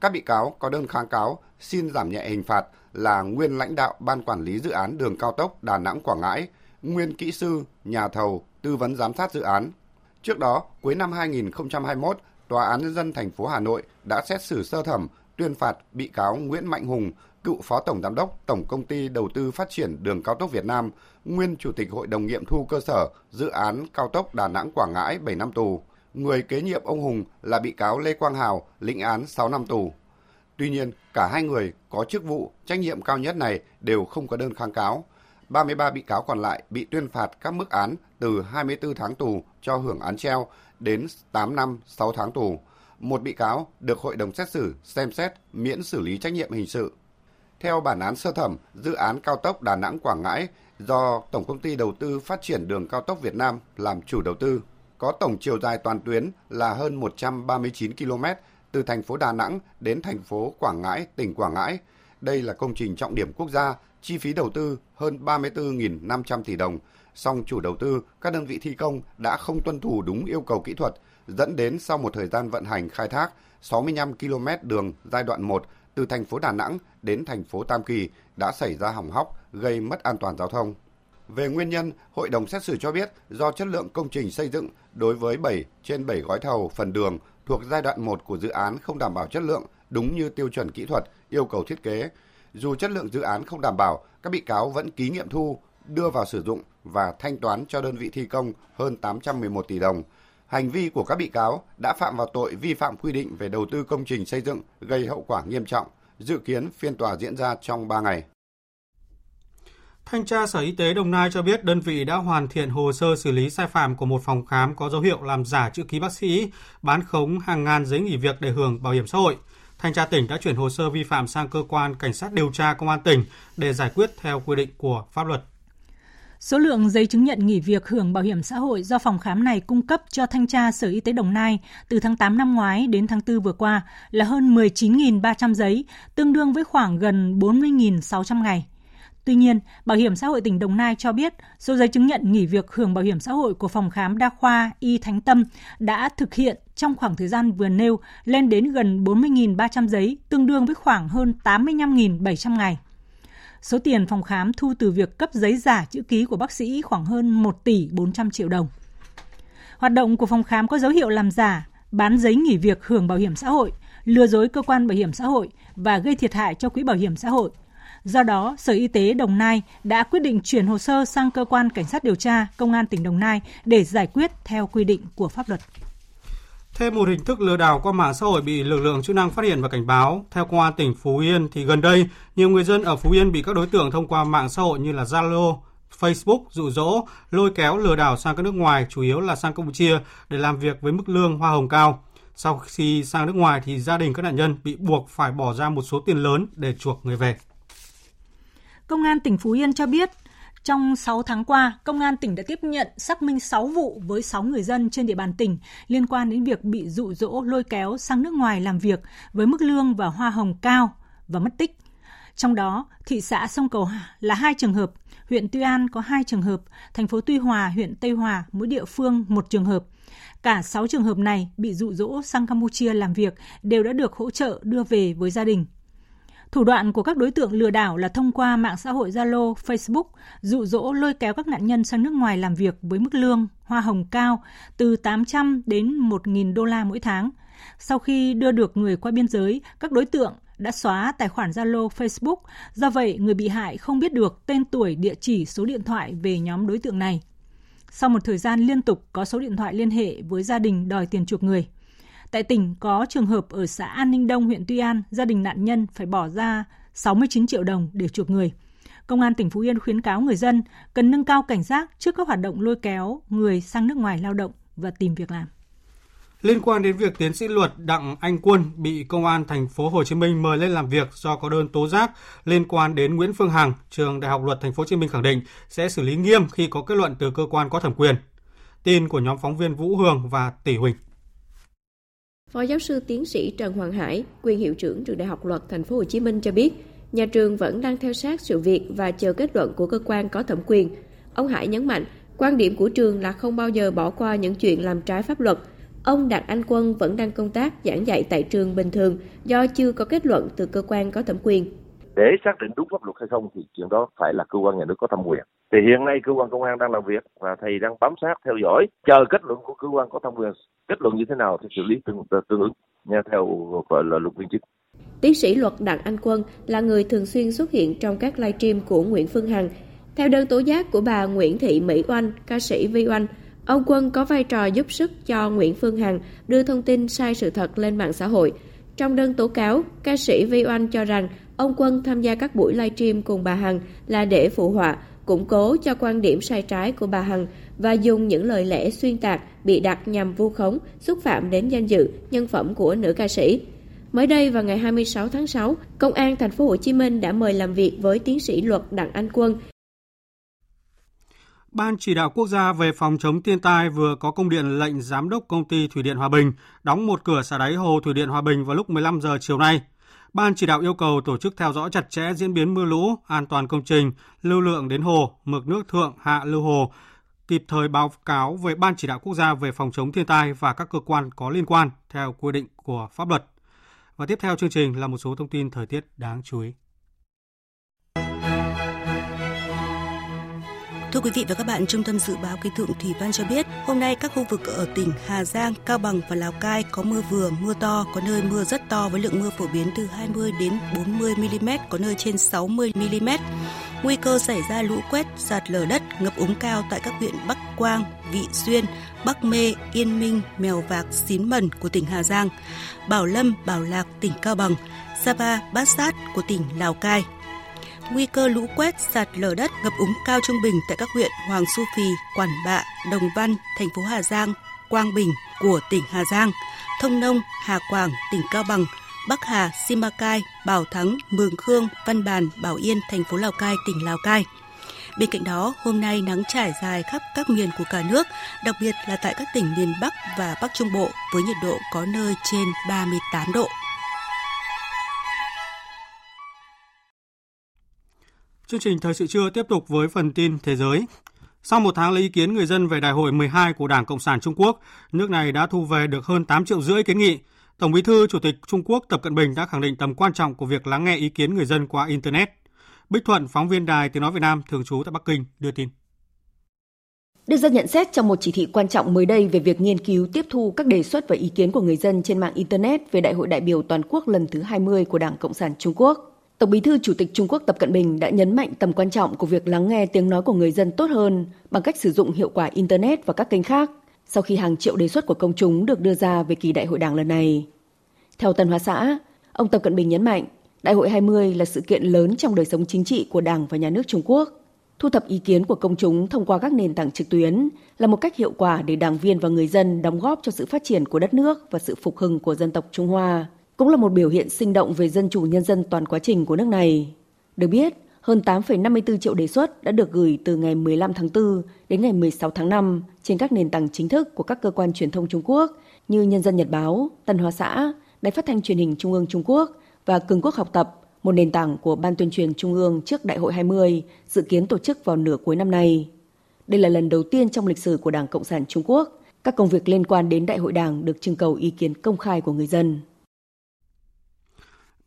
Các bị cáo có đơn kháng cáo xin giảm nhẹ hình phạt là nguyên lãnh đạo Ban Quản lý Dự án Đường Cao tốc Đà Nẵng Quảng Ngãi, nguyên kỹ sư, nhà thầu, tư vấn giám sát dự án. Trước đó, cuối năm 2021, Tòa án nhân dân thành phố Hà Nội đã xét xử sơ thẩm tuyên phạt bị cáo Nguyễn Mạnh Hùng, cựu phó tổng giám đốc Tổng công ty Đầu tư Phát triển Đường cao tốc Việt Nam, nguyên chủ tịch Hội đồng nghiệm thu cơ sở dự án cao tốc Đà Nẵng Quảng Ngãi 7 năm tù. Người kế nhiệm ông Hùng là bị cáo Lê Quang Hào, lĩnh án 6 năm tù. Tuy nhiên, cả hai người có chức vụ trách nhiệm cao nhất này đều không có đơn kháng cáo. 33 bị cáo còn lại bị tuyên phạt các mức án từ 24 tháng tù cho hưởng án treo đến 8 năm 6 tháng tù. Một bị cáo được hội đồng xét xử xem xét miễn xử lý trách nhiệm hình sự. Theo bản án sơ thẩm, dự án cao tốc Đà Nẵng Quảng Ngãi do Tổng công ty Đầu tư Phát triển Đường cao tốc Việt Nam làm chủ đầu tư, có tổng chiều dài toàn tuyến là hơn 139 km từ thành phố Đà Nẵng đến thành phố Quảng Ngãi, tỉnh Quảng Ngãi. Đây là công trình trọng điểm quốc gia, chi phí đầu tư hơn 34.500 tỷ đồng, song chủ đầu tư, các đơn vị thi công đã không tuân thủ đúng yêu cầu kỹ thuật, dẫn đến sau một thời gian vận hành khai thác, 65 km đường giai đoạn 1 từ thành phố Đà Nẵng đến thành phố Tam Kỳ đã xảy ra hỏng hóc, gây mất an toàn giao thông. Về nguyên nhân, hội đồng xét xử cho biết do chất lượng công trình xây dựng đối với 7 trên 7 gói thầu phần đường thuộc giai đoạn 1 của dự án không đảm bảo chất lượng đúng như tiêu chuẩn kỹ thuật, yêu cầu thiết kế. Dù chất lượng dự án không đảm bảo, các bị cáo vẫn ký nghiệm thu, đưa vào sử dụng và thanh toán cho đơn vị thi công hơn 811 tỷ đồng. Hành vi của các bị cáo đã phạm vào tội vi phạm quy định về đầu tư công trình xây dựng gây hậu quả nghiêm trọng. Dự kiến phiên tòa diễn ra trong 3 ngày. Thanh tra Sở Y tế Đồng Nai cho biết đơn vị đã hoàn thiện hồ sơ xử lý sai phạm của một phòng khám có dấu hiệu làm giả chữ ký bác sĩ, bán khống hàng ngàn giấy nghỉ việc để hưởng bảo hiểm xã hội. Thanh tra tỉnh đã chuyển hồ sơ vi phạm sang cơ quan cảnh sát điều tra công an tỉnh để giải quyết theo quy định của pháp luật. Số lượng giấy chứng nhận nghỉ việc hưởng bảo hiểm xã hội do phòng khám này cung cấp cho thanh tra Sở Y tế Đồng Nai từ tháng 8 năm ngoái đến tháng 4 vừa qua là hơn 19.300 giấy, tương đương với khoảng gần 40.600 ngày. Tuy nhiên, Bảo hiểm xã hội tỉnh Đồng Nai cho biết số giấy chứng nhận nghỉ việc hưởng bảo hiểm xã hội của phòng khám đa khoa Y Thánh Tâm đã thực hiện trong khoảng thời gian vừa nêu lên đến gần 40.300 giấy, tương đương với khoảng hơn 85.700 ngày. Số tiền phòng khám thu từ việc cấp giấy giả chữ ký của bác sĩ khoảng hơn 1 tỷ 400 triệu đồng. Hoạt động của phòng khám có dấu hiệu làm giả, bán giấy nghỉ việc hưởng bảo hiểm xã hội, lừa dối cơ quan bảo hiểm xã hội và gây thiệt hại cho quỹ bảo hiểm xã hội. Do đó, Sở Y tế Đồng Nai đã quyết định chuyển hồ sơ sang cơ quan cảnh sát điều tra Công an tỉnh Đồng Nai để giải quyết theo quy định của pháp luật. Thêm một hình thức lừa đảo qua mạng xã hội bị lực lượng chức năng phát hiện và cảnh báo. Theo công an tỉnh Phú Yên thì gần đây, nhiều người dân ở Phú Yên bị các đối tượng thông qua mạng xã hội như là Zalo, Facebook dụ dỗ, lôi kéo lừa đảo sang các nước ngoài, chủ yếu là sang Campuchia để làm việc với mức lương hoa hồng cao. Sau khi sang nước ngoài thì gia đình các nạn nhân bị buộc phải bỏ ra một số tiền lớn để chuộc người về. Công an tỉnh Phú Yên cho biết, trong 6 tháng qua, Công an tỉnh đã tiếp nhận xác minh 6 vụ với 6 người dân trên địa bàn tỉnh liên quan đến việc bị dụ dỗ lôi kéo sang nước ngoài làm việc với mức lương và hoa hồng cao và mất tích. Trong đó, thị xã Sông Cầu là hai trường hợp, huyện Tuy An có hai trường hợp, thành phố Tuy Hòa, huyện Tây Hòa, mỗi địa phương một trường hợp. Cả 6 trường hợp này bị dụ dỗ sang Campuchia làm việc đều đã được hỗ trợ đưa về với gia đình. Thủ đoạn của các đối tượng lừa đảo là thông qua mạng xã hội Zalo, Facebook, dụ dỗ lôi kéo các nạn nhân sang nước ngoài làm việc với mức lương, hoa hồng cao từ 800 đến 1.000 đô la mỗi tháng. Sau khi đưa được người qua biên giới, các đối tượng đã xóa tài khoản Zalo, Facebook. Do vậy, người bị hại không biết được tên tuổi, địa chỉ, số điện thoại về nhóm đối tượng này. Sau một thời gian liên tục có số điện thoại liên hệ với gia đình đòi tiền chuộc người. Tại tỉnh có trường hợp ở xã An Ninh Đông, huyện Tuy An, gia đình nạn nhân phải bỏ ra 69 triệu đồng để chuộc người. Công an tỉnh Phú Yên khuyến cáo người dân cần nâng cao cảnh giác trước các hoạt động lôi kéo người sang nước ngoài lao động và tìm việc làm. Liên quan đến việc tiến sĩ luật Đặng Anh Quân bị công an thành phố Hồ Chí Minh mời lên làm việc do có đơn tố giác liên quan đến Nguyễn Phương Hằng, trường Đại học Luật thành phố Hồ Chí Minh khẳng định sẽ xử lý nghiêm khi có kết luận từ cơ quan có thẩm quyền. Tin của nhóm phóng viên Vũ Hường và Tỷ Huỳnh. Phó giáo sư tiến sĩ Trần Hoàng Hải, quyền hiệu trưởng trường Đại học Luật Thành phố Hồ Chí Minh cho biết, nhà trường vẫn đang theo sát sự việc và chờ kết luận của cơ quan có thẩm quyền. Ông Hải nhấn mạnh, quan điểm của trường là không bao giờ bỏ qua những chuyện làm trái pháp luật. Ông Đặng Anh Quân vẫn đang công tác giảng dạy tại trường bình thường do chưa có kết luận từ cơ quan có thẩm quyền. Để xác định đúng pháp luật hay không thì chuyện đó phải là cơ quan nhà nước có thẩm quyền. Thì hiện nay cơ quan công an đang làm việc và thầy đang bám sát theo dõi, chờ kết luận của cơ quan có thẩm quyền kết luận như thế nào thì xử lý tương, tương ứng nha theo gọi là luật viên chức. Tiến sĩ luật Đặng Anh Quân là người thường xuyên xuất hiện trong các livestream của Nguyễn Phương Hằng. Theo đơn tố giác của bà Nguyễn Thị Mỹ Oanh, ca sĩ Vi Oanh, ông Quân có vai trò giúp sức cho Nguyễn Phương Hằng đưa thông tin sai sự thật lên mạng xã hội. Trong đơn tố cáo, ca sĩ Vi Oanh cho rằng ông Quân tham gia các buổi livestream cùng bà Hằng là để phụ họa, củng cố cho quan điểm sai trái của bà Hằng và dùng những lời lẽ xuyên tạc bị đặt nhằm vu khống, xúc phạm đến danh dự, nhân phẩm của nữ ca sĩ. Mới đây vào ngày 26 tháng 6, Công an thành phố Hồ Chí Minh đã mời làm việc với tiến sĩ luật Đặng Anh Quân Ban chỉ đạo quốc gia về phòng chống thiên tai vừa có công điện lệnh giám đốc công ty Thủy điện Hòa Bình đóng một cửa xả đáy hồ Thủy điện Hòa Bình vào lúc 15 giờ chiều nay. Ban chỉ đạo yêu cầu tổ chức theo dõi chặt chẽ diễn biến mưa lũ, an toàn công trình, lưu lượng đến hồ, mực nước thượng hạ lưu hồ, kịp thời báo cáo về Ban chỉ đạo quốc gia về phòng chống thiên tai và các cơ quan có liên quan theo quy định của pháp luật. Và tiếp theo chương trình là một số thông tin thời tiết đáng chú ý. Thưa quý vị và các bạn, Trung tâm Dự báo Khí tượng Thủy văn cho biết, hôm nay các khu vực ở tỉnh Hà Giang, Cao Bằng và Lào Cai có mưa vừa, mưa to, có nơi mưa rất to với lượng mưa phổ biến từ 20 đến 40 mm, có nơi trên 60 mm. Nguy cơ xảy ra lũ quét, sạt lở đất, ngập úng cao tại các huyện Bắc Quang, Vị Xuyên, Bắc Mê, Yên Minh, Mèo Vạc, Xín Mần của tỉnh Hà Giang, Bảo Lâm, Bảo Lạc, tỉnh Cao Bằng, Sapa, Bát Sát của tỉnh Lào Cai nguy cơ lũ quét, sạt lở đất, ngập úng cao trung bình tại các huyện Hoàng Su Phi, Quản Bạ, Đồng Văn, thành phố Hà Giang, Quang Bình của tỉnh Hà Giang, Thông Nông, Hà Quảng, tỉnh Cao Bằng, Bắc Hà, Simacai, Bảo Thắng, Mường Khương, Văn Bàn, Bảo Yên, thành phố Lào Cai, tỉnh Lào Cai. Bên cạnh đó, hôm nay nắng trải dài khắp các miền của cả nước, đặc biệt là tại các tỉnh miền Bắc và Bắc Trung Bộ với nhiệt độ có nơi trên 38 độ. Chương trình Thời sự trưa tiếp tục với phần tin thế giới. Sau một tháng lấy ý kiến người dân về đại hội 12 của Đảng Cộng sản Trung Quốc, nước này đã thu về được hơn 8 triệu rưỡi kiến nghị. Tổng bí thư Chủ tịch Trung Quốc Tập Cận Bình đã khẳng định tầm quan trọng của việc lắng nghe ý kiến người dân qua Internet. Bích Thuận, phóng viên đài Tiếng Nói Việt Nam, thường trú tại Bắc Kinh, đưa tin. Đưa ra nhận xét trong một chỉ thị quan trọng mới đây về việc nghiên cứu tiếp thu các đề xuất và ý kiến của người dân trên mạng Internet về Đại hội đại biểu toàn quốc lần thứ 20 của Đảng Cộng sản Trung Quốc. Tổng Bí thư Chủ tịch Trung Quốc Tập Cận Bình đã nhấn mạnh tầm quan trọng của việc lắng nghe tiếng nói của người dân tốt hơn bằng cách sử dụng hiệu quả Internet và các kênh khác sau khi hàng triệu đề xuất của công chúng được đưa ra về kỳ đại hội đảng lần này. Theo Tân Hoa Xã, ông Tập Cận Bình nhấn mạnh Đại hội 20 là sự kiện lớn trong đời sống chính trị của Đảng và Nhà nước Trung Quốc. Thu thập ý kiến của công chúng thông qua các nền tảng trực tuyến là một cách hiệu quả để đảng viên và người dân đóng góp cho sự phát triển của đất nước và sự phục hưng của dân tộc Trung Hoa cũng là một biểu hiện sinh động về dân chủ nhân dân toàn quá trình của nước này. Được biết, hơn 8,54 triệu đề xuất đã được gửi từ ngày 15 tháng 4 đến ngày 16 tháng 5 trên các nền tảng chính thức của các cơ quan truyền thông Trung Quốc như Nhân dân Nhật báo, Tân Hoa xã, Đài phát thanh truyền hình Trung ương Trung Quốc và Cường quốc học tập, một nền tảng của Ban tuyên truyền Trung ương trước Đại hội 20, dự kiến tổ chức vào nửa cuối năm nay. Đây là lần đầu tiên trong lịch sử của Đảng Cộng sản Trung Quốc, các công việc liên quan đến Đại hội Đảng được trưng cầu ý kiến công khai của người dân.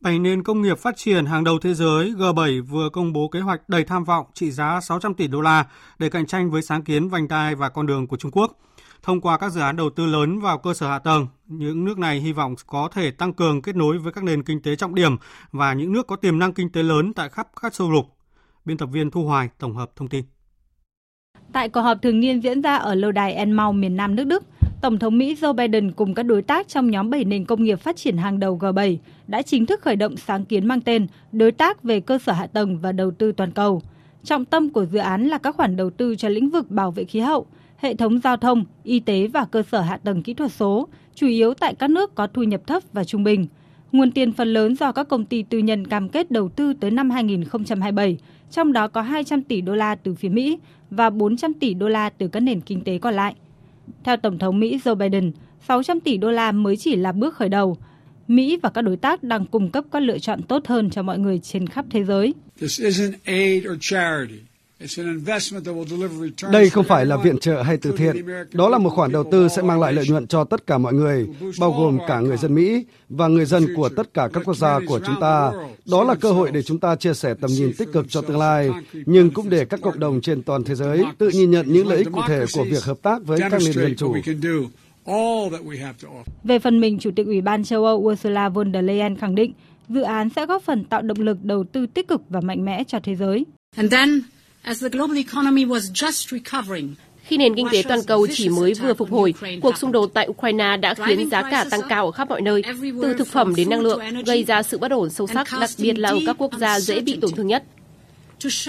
Bảy nền công nghiệp phát triển hàng đầu thế giới G7 vừa công bố kế hoạch đầy tham vọng trị giá 600 tỷ đô la để cạnh tranh với sáng kiến vành đai và con đường của Trung Quốc. Thông qua các dự án đầu tư lớn vào cơ sở hạ tầng, những nước này hy vọng có thể tăng cường kết nối với các nền kinh tế trọng điểm và những nước có tiềm năng kinh tế lớn tại khắp các châu lục. Biên tập viên Thu Hoài tổng hợp thông tin. Tại cuộc họp thường niên diễn ra ở lâu đài Enmau miền Nam nước Đức, Tổng thống Mỹ Joe Biden cùng các đối tác trong nhóm 7 nền công nghiệp phát triển hàng đầu G7 đã chính thức khởi động sáng kiến mang tên Đối tác về cơ sở hạ tầng và đầu tư toàn cầu. Trọng tâm của dự án là các khoản đầu tư cho lĩnh vực bảo vệ khí hậu, hệ thống giao thông, y tế và cơ sở hạ tầng kỹ thuật số, chủ yếu tại các nước có thu nhập thấp và trung bình. Nguồn tiền phần lớn do các công ty tư nhân cam kết đầu tư tới năm 2027, trong đó có 200 tỷ đô la từ phía Mỹ và 400 tỷ đô la từ các nền kinh tế còn lại. Theo Tổng thống Mỹ Joe Biden, 600 tỷ đô la mới chỉ là bước khởi đầu. Mỹ và các đối tác đang cung cấp các lựa chọn tốt hơn cho mọi người trên khắp thế giới. Đây không phải là viện trợ hay từ thiện, đó là một khoản đầu tư sẽ mang lại lợi nhuận cho tất cả mọi người, bao gồm cả người dân Mỹ và người dân của tất cả các quốc gia của chúng ta. Đó là cơ hội để chúng ta chia sẻ tầm nhìn tích cực cho tương lai, nhưng cũng để các cộng đồng trên toàn thế giới tự nhìn nhận những lợi ích cụ thể của việc hợp tác với các nền dân chủ. Về phần mình, Chủ tịch Ủy ban châu Âu Ursula von der Leyen khẳng định dự án sẽ góp phần tạo động lực đầu tư tích cực và mạnh mẽ cho thế giới. And then, khi nền kinh tế toàn cầu chỉ mới vừa phục hồi, cuộc xung đột tại Ukraine đã khiến giá cả tăng cao ở khắp mọi nơi, từ thực phẩm đến năng lượng, gây ra sự bất ổn sâu sắc, đặc biệt là ở các quốc gia dễ bị tổn thương nhất.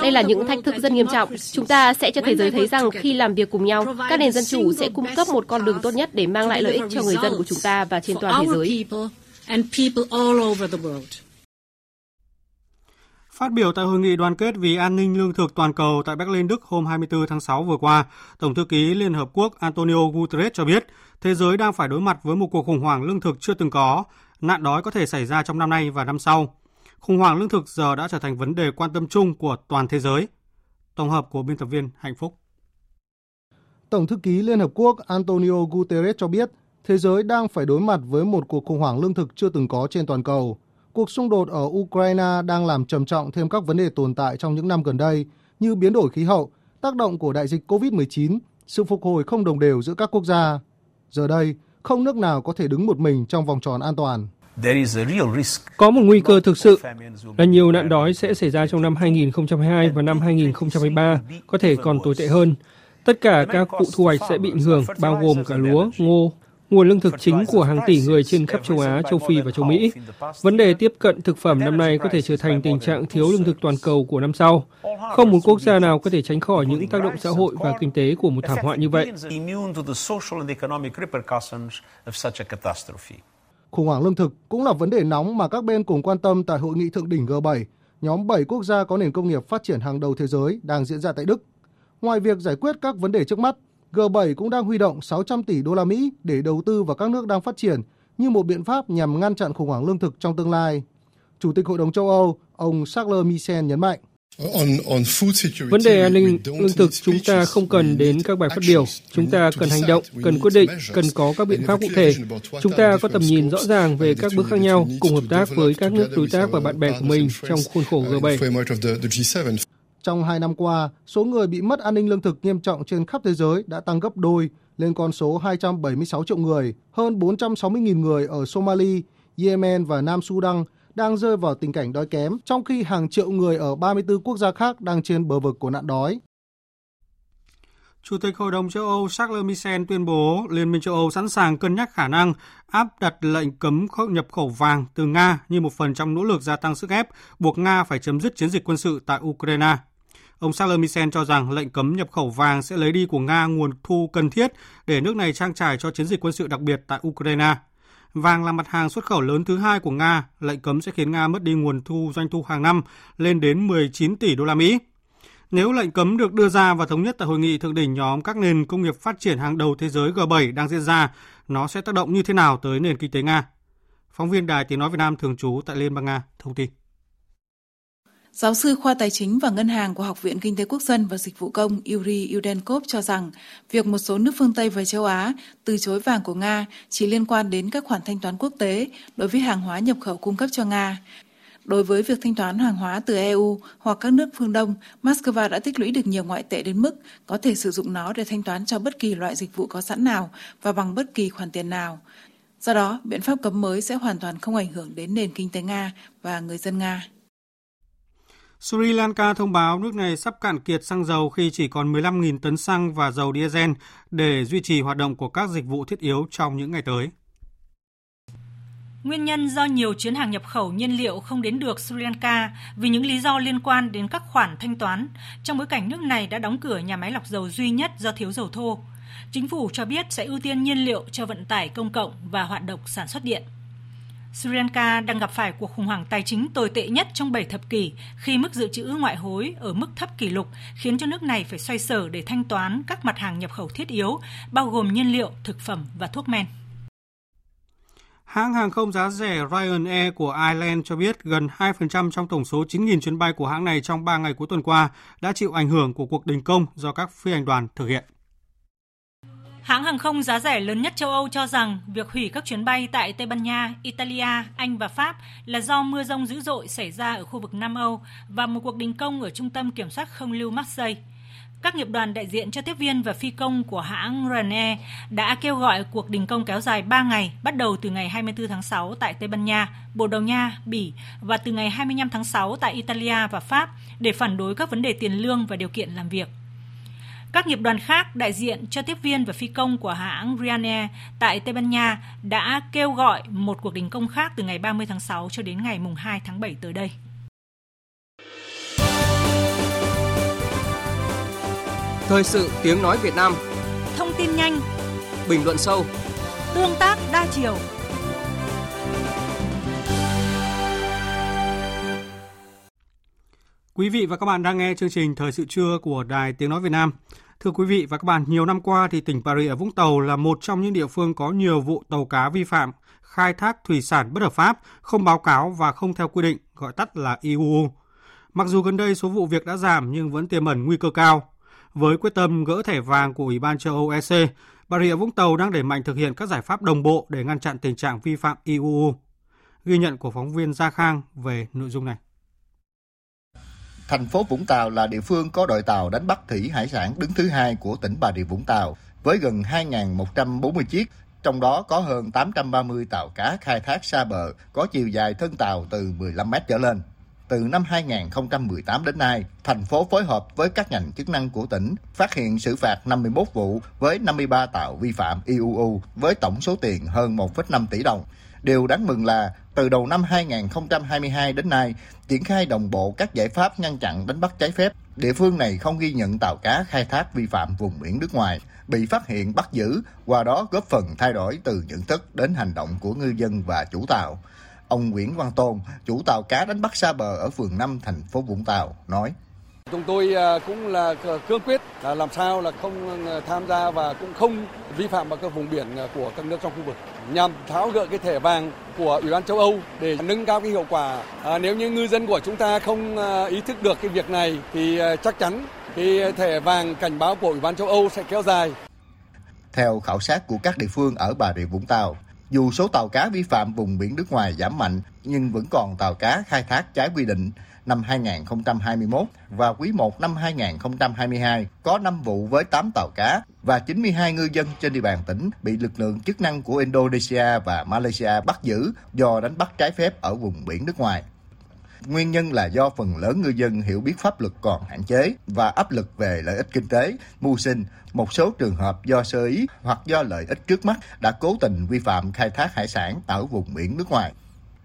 Đây là những thách thức rất nghiêm trọng. Chúng ta sẽ cho thế giới thấy rằng khi làm việc cùng nhau, các nền dân chủ sẽ cung cấp một con đường tốt nhất để mang lại lợi ích cho người dân của chúng ta và trên toàn thế giới. Phát biểu tại hội nghị đoàn kết vì an ninh lương thực toàn cầu tại Berlin, Đức hôm 24 tháng 6 vừa qua, Tổng thư ký Liên Hợp Quốc Antonio Guterres cho biết thế giới đang phải đối mặt với một cuộc khủng hoảng lương thực chưa từng có. Nạn đói có thể xảy ra trong năm nay và năm sau. Khủng hoảng lương thực giờ đã trở thành vấn đề quan tâm chung của toàn thế giới. Tổng hợp của biên tập viên Hạnh Phúc. Tổng thư ký Liên Hợp Quốc Antonio Guterres cho biết thế giới đang phải đối mặt với một cuộc khủng hoảng lương thực chưa từng có trên toàn cầu. Cuộc xung đột ở Ukraine đang làm trầm trọng thêm các vấn đề tồn tại trong những năm gần đây như biến đổi khí hậu, tác động của đại dịch COVID-19, sự phục hồi không đồng đều giữa các quốc gia. Giờ đây, không nước nào có thể đứng một mình trong vòng tròn an toàn. Có một nguy cơ thực sự là nhiều nạn đói sẽ xảy ra trong năm 2022 và năm 2023, có thể còn tồi tệ hơn. Tất cả các vụ thu hoạch sẽ bị ảnh hưởng, bao gồm cả lúa, ngô, nguồn lương thực chính của hàng tỷ người trên khắp châu Á, châu Phi và châu Mỹ. Vấn đề tiếp cận thực phẩm năm nay có thể trở thành tình trạng thiếu lương thực toàn cầu của năm sau. Không một quốc gia nào có thể tránh khỏi những tác động xã hội và kinh tế của một thảm họa như vậy. Khủng hoảng lương thực cũng là vấn đề nóng mà các bên cùng quan tâm tại hội nghị thượng đỉnh G7, nhóm 7 quốc gia có nền công nghiệp phát triển hàng đầu thế giới đang diễn ra tại Đức. Ngoài việc giải quyết các vấn đề trước mắt, G7 cũng đang huy động 600 tỷ đô la Mỹ để đầu tư vào các nước đang phát triển như một biện pháp nhằm ngăn chặn khủng hoảng lương thực trong tương lai. Chủ tịch Hội đồng châu Âu, ông Charles Michel nhấn mạnh. Vấn đề an ninh lương thực chúng ta không cần đến các bài phát biểu, chúng ta cần hành động, cần quyết định, cần có các biện pháp cụ thể. Chúng ta có tầm nhìn rõ ràng về các bước khác nhau, cùng hợp tác với các nước đối tác và bạn bè của mình trong khuôn khổ G7. Trong hai năm qua, số người bị mất an ninh lương thực nghiêm trọng trên khắp thế giới đã tăng gấp đôi lên con số 276 triệu người, hơn 460.000 người ở Somalia, Yemen và Nam Sudan đang rơi vào tình cảnh đói kém, trong khi hàng triệu người ở 34 quốc gia khác đang trên bờ vực của nạn đói. Chủ tịch Hội đồng châu Âu Charles Michel tuyên bố Liên minh châu Âu sẵn sàng cân nhắc khả năng áp đặt lệnh cấm nhập khẩu vàng từ Nga như một phần trong nỗ lực gia tăng sức ép buộc Nga phải chấm dứt chiến dịch quân sự tại Ukraine. Ông Charles Michel cho rằng lệnh cấm nhập khẩu vàng sẽ lấy đi của Nga nguồn thu cần thiết để nước này trang trải cho chiến dịch quân sự đặc biệt tại Ukraine. Vàng là mặt hàng xuất khẩu lớn thứ hai của Nga, lệnh cấm sẽ khiến Nga mất đi nguồn thu doanh thu hàng năm lên đến 19 tỷ đô la Mỹ. Nếu lệnh cấm được đưa ra và thống nhất tại hội nghị thượng đỉnh nhóm các nền công nghiệp phát triển hàng đầu thế giới G7 đang diễn ra, nó sẽ tác động như thế nào tới nền kinh tế Nga? Phóng viên Đài Tiếng Nói Việt Nam thường trú tại Liên bang Nga thông tin. Giáo sư khoa Tài chính và Ngân hàng của Học viện Kinh tế Quốc dân và Dịch vụ Công Yuri Udenkov cho rằng việc một số nước phương Tây và châu Á từ chối vàng của Nga chỉ liên quan đến các khoản thanh toán quốc tế đối với hàng hóa nhập khẩu cung cấp cho Nga. Đối với việc thanh toán hàng hóa từ EU hoặc các nước phương Đông, Moscow đã tích lũy được nhiều ngoại tệ đến mức có thể sử dụng nó để thanh toán cho bất kỳ loại dịch vụ có sẵn nào và bằng bất kỳ khoản tiền nào. Do đó, biện pháp cấm mới sẽ hoàn toàn không ảnh hưởng đến nền kinh tế Nga và người dân Nga. Sri Lanka thông báo nước này sắp cạn kiệt xăng dầu khi chỉ còn 15.000 tấn xăng và dầu diesel để duy trì hoạt động của các dịch vụ thiết yếu trong những ngày tới. Nguyên nhân do nhiều chuyến hàng nhập khẩu nhiên liệu không đến được Sri Lanka vì những lý do liên quan đến các khoản thanh toán, trong bối cảnh nước này đã đóng cửa nhà máy lọc dầu duy nhất do thiếu dầu thô. Chính phủ cho biết sẽ ưu tiên nhiên liệu cho vận tải công cộng và hoạt động sản xuất điện. Sri Lanka đang gặp phải cuộc khủng hoảng tài chính tồi tệ nhất trong 7 thập kỷ khi mức dự trữ ngoại hối ở mức thấp kỷ lục khiến cho nước này phải xoay sở để thanh toán các mặt hàng nhập khẩu thiết yếu, bao gồm nhiên liệu, thực phẩm và thuốc men. Hãng hàng không giá rẻ Ryanair của Ireland cho biết gần 2% trong tổng số 9.000 chuyến bay của hãng này trong 3 ngày cuối tuần qua đã chịu ảnh hưởng của cuộc đình công do các phi hành đoàn thực hiện. Hãng hàng không giá rẻ lớn nhất châu Âu cho rằng việc hủy các chuyến bay tại Tây Ban Nha, Italia, Anh và Pháp là do mưa rông dữ dội xảy ra ở khu vực Nam Âu và một cuộc đình công ở trung tâm kiểm soát không lưu Marseille. Các nghiệp đoàn đại diện cho tiếp viên và phi công của hãng Ryanair đã kêu gọi cuộc đình công kéo dài 3 ngày, bắt đầu từ ngày 24 tháng 6 tại Tây Ban Nha, Bồ Đào Nha, Bỉ và từ ngày 25 tháng 6 tại Italia và Pháp để phản đối các vấn đề tiền lương và điều kiện làm việc. Các nghiệp đoàn khác đại diện cho tiếp viên và phi công của hãng Ryanair tại Tây Ban Nha đã kêu gọi một cuộc đình công khác từ ngày 30 tháng 6 cho đến ngày 2 tháng 7 tới đây. Thời sự tiếng nói Việt Nam. Thông tin nhanh. Bình luận sâu. Tương tác đa chiều Quý vị và các bạn đang nghe chương trình Thời sự trưa của Đài Tiếng Nói Việt Nam. Thưa quý vị và các bạn, nhiều năm qua thì tỉnh Bà Rịa Vũng Tàu là một trong những địa phương có nhiều vụ tàu cá vi phạm khai thác thủy sản bất hợp pháp, không báo cáo và không theo quy định, gọi tắt là IUU. Mặc dù gần đây số vụ việc đã giảm nhưng vẫn tiềm ẩn nguy cơ cao. Với quyết tâm gỡ thẻ vàng của Ủy ban châu Âu EC, Bà Rịa Vũng Tàu đang đẩy mạnh thực hiện các giải pháp đồng bộ để ngăn chặn tình trạng vi phạm IUU. Ghi nhận của phóng viên Gia Khang về nội dung này. Thành phố Vũng Tàu là địa phương có đội tàu đánh bắt thủy hải sản đứng thứ hai của tỉnh Bà Rịa Vũng Tàu với gần 2.140 chiếc, trong đó có hơn 830 tàu cá khai thác xa bờ có chiều dài thân tàu từ 15 mét trở lên. Từ năm 2018 đến nay, thành phố phối hợp với các ngành chức năng của tỉnh phát hiện xử phạt 51 vụ với 53 tàu vi phạm IUU với tổng số tiền hơn 1,5 tỷ đồng. Điều đáng mừng là từ đầu năm 2022 đến nay, triển khai đồng bộ các giải pháp ngăn chặn đánh bắt trái phép, địa phương này không ghi nhận tàu cá khai thác vi phạm vùng biển nước ngoài bị phát hiện bắt giữ, qua đó góp phần thay đổi từ nhận thức đến hành động của ngư dân và chủ tàu. Ông Nguyễn Văn Tôn, chủ tàu cá đánh bắt xa bờ ở phường 5 thành phố Vũng Tàu nói: Chúng tôi à, cũng là cương quyết là làm sao là không à, tham gia và cũng không vi phạm vào các vùng biển à, của các nước trong khu vực nhằm tháo gỡ cái thẻ vàng của Ủy ban châu Âu để nâng cao cái hiệu quả. À, nếu như ngư dân của chúng ta không ý thức được cái việc này thì chắc chắn cái thẻ vàng cảnh báo của Ủy ban châu Âu sẽ kéo dài. Theo khảo sát của các địa phương ở Bà Rịa Vũng Tàu, dù số tàu cá vi phạm vùng biển nước ngoài giảm mạnh nhưng vẫn còn tàu cá khai thác trái quy định năm 2021 và quý 1 năm 2022 có 5 vụ với 8 tàu cá và 92 ngư dân trên địa bàn tỉnh bị lực lượng chức năng của Indonesia và Malaysia bắt giữ do đánh bắt trái phép ở vùng biển nước ngoài. Nguyên nhân là do phần lớn ngư dân hiểu biết pháp luật còn hạn chế và áp lực về lợi ích kinh tế, mưu sinh. Một số trường hợp do sơ ý hoặc do lợi ích trước mắt đã cố tình vi phạm khai thác hải sản ở vùng biển nước ngoài.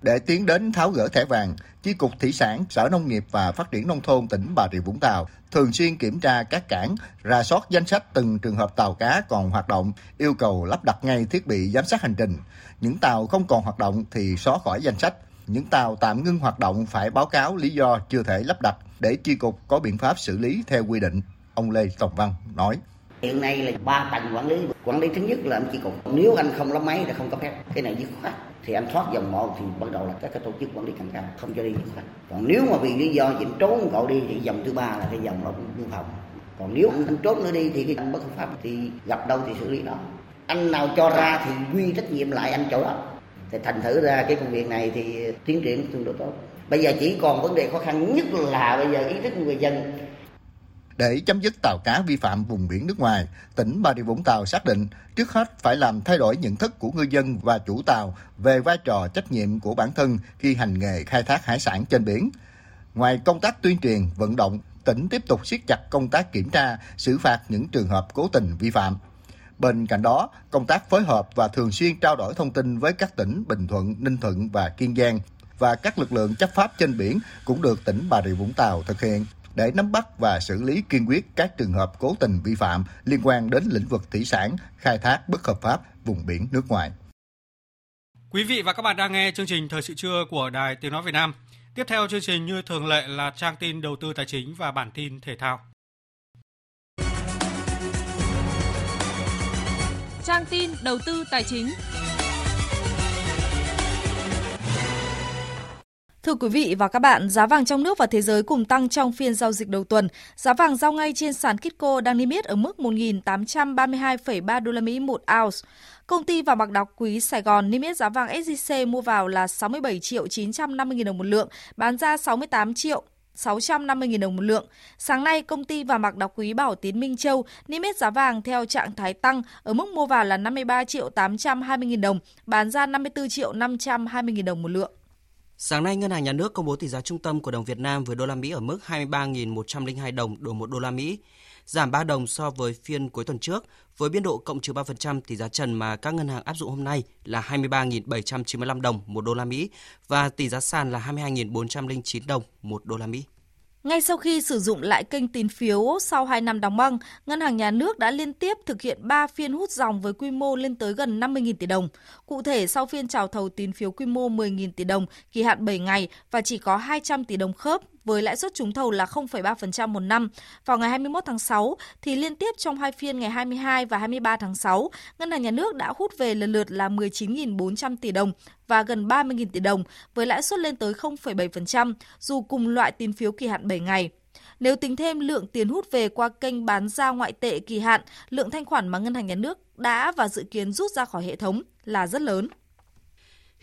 Để tiến đến tháo gỡ thẻ vàng, Chi cục Thủy sản, Sở Nông nghiệp và Phát triển Nông thôn tỉnh Bà Rịa Vũng Tàu thường xuyên kiểm tra các cảng, ra soát danh sách từng trường hợp tàu cá còn hoạt động, yêu cầu lắp đặt ngay thiết bị giám sát hành trình. Những tàu không còn hoạt động thì xóa khỏi danh sách. Những tàu tạm ngưng hoạt động phải báo cáo lý do chưa thể lắp đặt để chi cục có biện pháp xử lý theo quy định. Ông Lê Tòng Văn nói. Hiện nay là ba tầng quản lý. Quản lý thứ nhất là anh chỉ cục. Nếu anh không lắp máy là không cấp phép. Cái này dứt khoát thì anh thoát dòng một thì bắt đầu là các cái tổ chức quản lý càng cao không cho đi dứt khoát. Còn nếu mà vì lý do chỉnh trốn cậu đi thì dòng thứ ba là cái dòng là biên phòng. Còn nếu anh trốn nữa đi thì cái bất hợp pháp thì gặp đâu thì xử lý đó. Anh nào cho ra thì quy trách nhiệm lại anh chỗ đó. Thì thành thử ra cái công việc này thì tiến triển tương đối tốt. Bây giờ chỉ còn vấn đề khó khăn nhất là bây giờ ý thức người dân để chấm dứt tàu cá vi phạm vùng biển nước ngoài, tỉnh Bà Rịa Vũng Tàu xác định trước hết phải làm thay đổi nhận thức của ngư dân và chủ tàu về vai trò trách nhiệm của bản thân khi hành nghề khai thác hải sản trên biển. Ngoài công tác tuyên truyền, vận động, tỉnh tiếp tục siết chặt công tác kiểm tra, xử phạt những trường hợp cố tình vi phạm. Bên cạnh đó, công tác phối hợp và thường xuyên trao đổi thông tin với các tỉnh Bình Thuận, Ninh Thuận và Kiên Giang và các lực lượng chấp pháp trên biển cũng được tỉnh Bà Rịa Vũng Tàu thực hiện để nắm bắt và xử lý kiên quyết các trường hợp cố tình vi phạm liên quan đến lĩnh vực thủy sản, khai thác bất hợp pháp vùng biển nước ngoài. Quý vị và các bạn đang nghe chương trình Thời sự trưa của Đài Tiếng Nói Việt Nam. Tiếp theo chương trình như thường lệ là trang tin đầu tư tài chính và bản tin thể thao. Trang tin đầu tư tài chính. Thưa quý vị và các bạn, giá vàng trong nước và thế giới cùng tăng trong phiên giao dịch đầu tuần. Giá vàng giao ngay trên sàn Kitco đang niêm yết ở mức 1.832,3 đô la Mỹ một ounce. Công ty vàng bạc đá quý Sài Gòn niêm yết giá vàng SJC mua vào là 67 triệu 950 000 đồng một lượng, bán ra 68 triệu 650.000 đồng một lượng. Sáng nay, công ty vàng bạc đá quý Bảo Tín Minh Châu niêm yết giá vàng theo trạng thái tăng ở mức mua vào là 53 triệu 820.000 đồng, bán ra 54 triệu 520.000 đồng một lượng. Sáng nay, Ngân hàng Nhà nước công bố tỷ giá trung tâm của đồng Việt Nam với đô la Mỹ ở mức 23.102 đồng đổi 1 đô la Mỹ, giảm 3 đồng so với phiên cuối tuần trước, với biên độ cộng trừ 3% tỷ giá trần mà các ngân hàng áp dụng hôm nay là 23.795 đồng 1 đô la Mỹ và tỷ giá sàn là 22.409 đồng 1 đô la Mỹ. Ngay sau khi sử dụng lại kênh tín phiếu sau 2 năm đóng băng, Ngân hàng Nhà nước đã liên tiếp thực hiện 3 phiên hút dòng với quy mô lên tới gần 50.000 tỷ đồng. Cụ thể, sau phiên chào thầu tín phiếu quy mô 10.000 tỷ đồng, kỳ hạn 7 ngày và chỉ có 200 tỷ đồng khớp với lãi suất trúng thầu là 0,3% một năm. Vào ngày 21 tháng 6 thì liên tiếp trong hai phiên ngày 22 và 23 tháng 6, Ngân hàng Nhà nước đã hút về lần lượt là 19.400 tỷ đồng và gần 30.000 tỷ đồng với lãi suất lên tới 0,7% dù cùng loại tín phiếu kỳ hạn 7 ngày. Nếu tính thêm lượng tiền hút về qua kênh bán ra ngoại tệ kỳ hạn, lượng thanh khoản mà ngân hàng nhà nước đã và dự kiến rút ra khỏi hệ thống là rất lớn.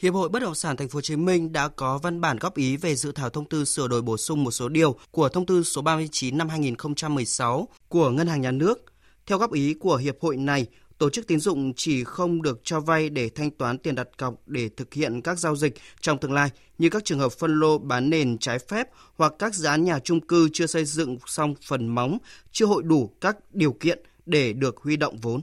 Hiệp hội Bất động sản Thành phố Hồ Chí Minh đã có văn bản góp ý về dự thảo thông tư sửa đổi bổ sung một số điều của thông tư số 39 năm 2016 của Ngân hàng Nhà nước. Theo góp ý của hiệp hội này, tổ chức tín dụng chỉ không được cho vay để thanh toán tiền đặt cọc để thực hiện các giao dịch trong tương lai như các trường hợp phân lô bán nền trái phép hoặc các dự án nhà chung cư chưa xây dựng xong phần móng, chưa hội đủ các điều kiện để được huy động vốn.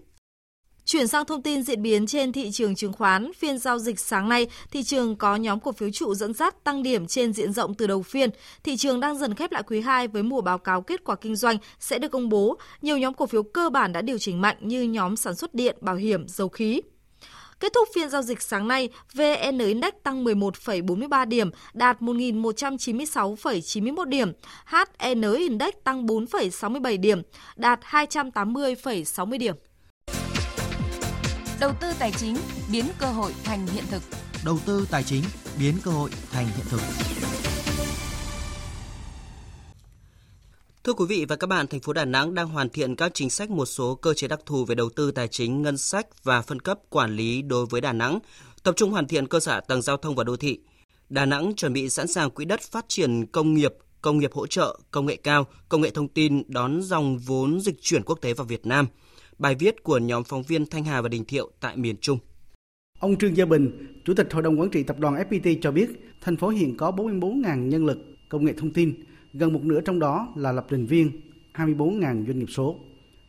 Chuyển sang thông tin diễn biến trên thị trường chứng khoán, phiên giao dịch sáng nay, thị trường có nhóm cổ phiếu trụ dẫn dắt tăng điểm trên diện rộng từ đầu phiên. Thị trường đang dần khép lại quý 2 với mùa báo cáo kết quả kinh doanh sẽ được công bố. Nhiều nhóm cổ phiếu cơ bản đã điều chỉnh mạnh như nhóm sản xuất điện, bảo hiểm, dầu khí. Kết thúc phiên giao dịch sáng nay, VN Index tăng 11,43 điểm, đạt 1.196,91 điểm. HN Index tăng 4,67 điểm, đạt 280,60 điểm. Đầu tư tài chính biến cơ hội thành hiện thực. Đầu tư tài chính biến cơ hội thành hiện thực. Thưa quý vị và các bạn, thành phố Đà Nẵng đang hoàn thiện các chính sách một số cơ chế đặc thù về đầu tư tài chính, ngân sách và phân cấp quản lý đối với Đà Nẵng, tập trung hoàn thiện cơ sở tầng giao thông và đô thị. Đà Nẵng chuẩn bị sẵn sàng quỹ đất phát triển công nghiệp, công nghiệp hỗ trợ, công nghệ cao, công nghệ thông tin đón dòng vốn dịch chuyển quốc tế vào Việt Nam – Bài viết của nhóm phóng viên Thanh Hà và Đình Thiệu tại miền Trung. Ông Trương Gia Bình, Chủ tịch Hội đồng Quản trị Tập đoàn FPT cho biết, thành phố hiện có 44.000 nhân lực công nghệ thông tin, gần một nửa trong đó là lập trình viên, 24.000 doanh nghiệp số.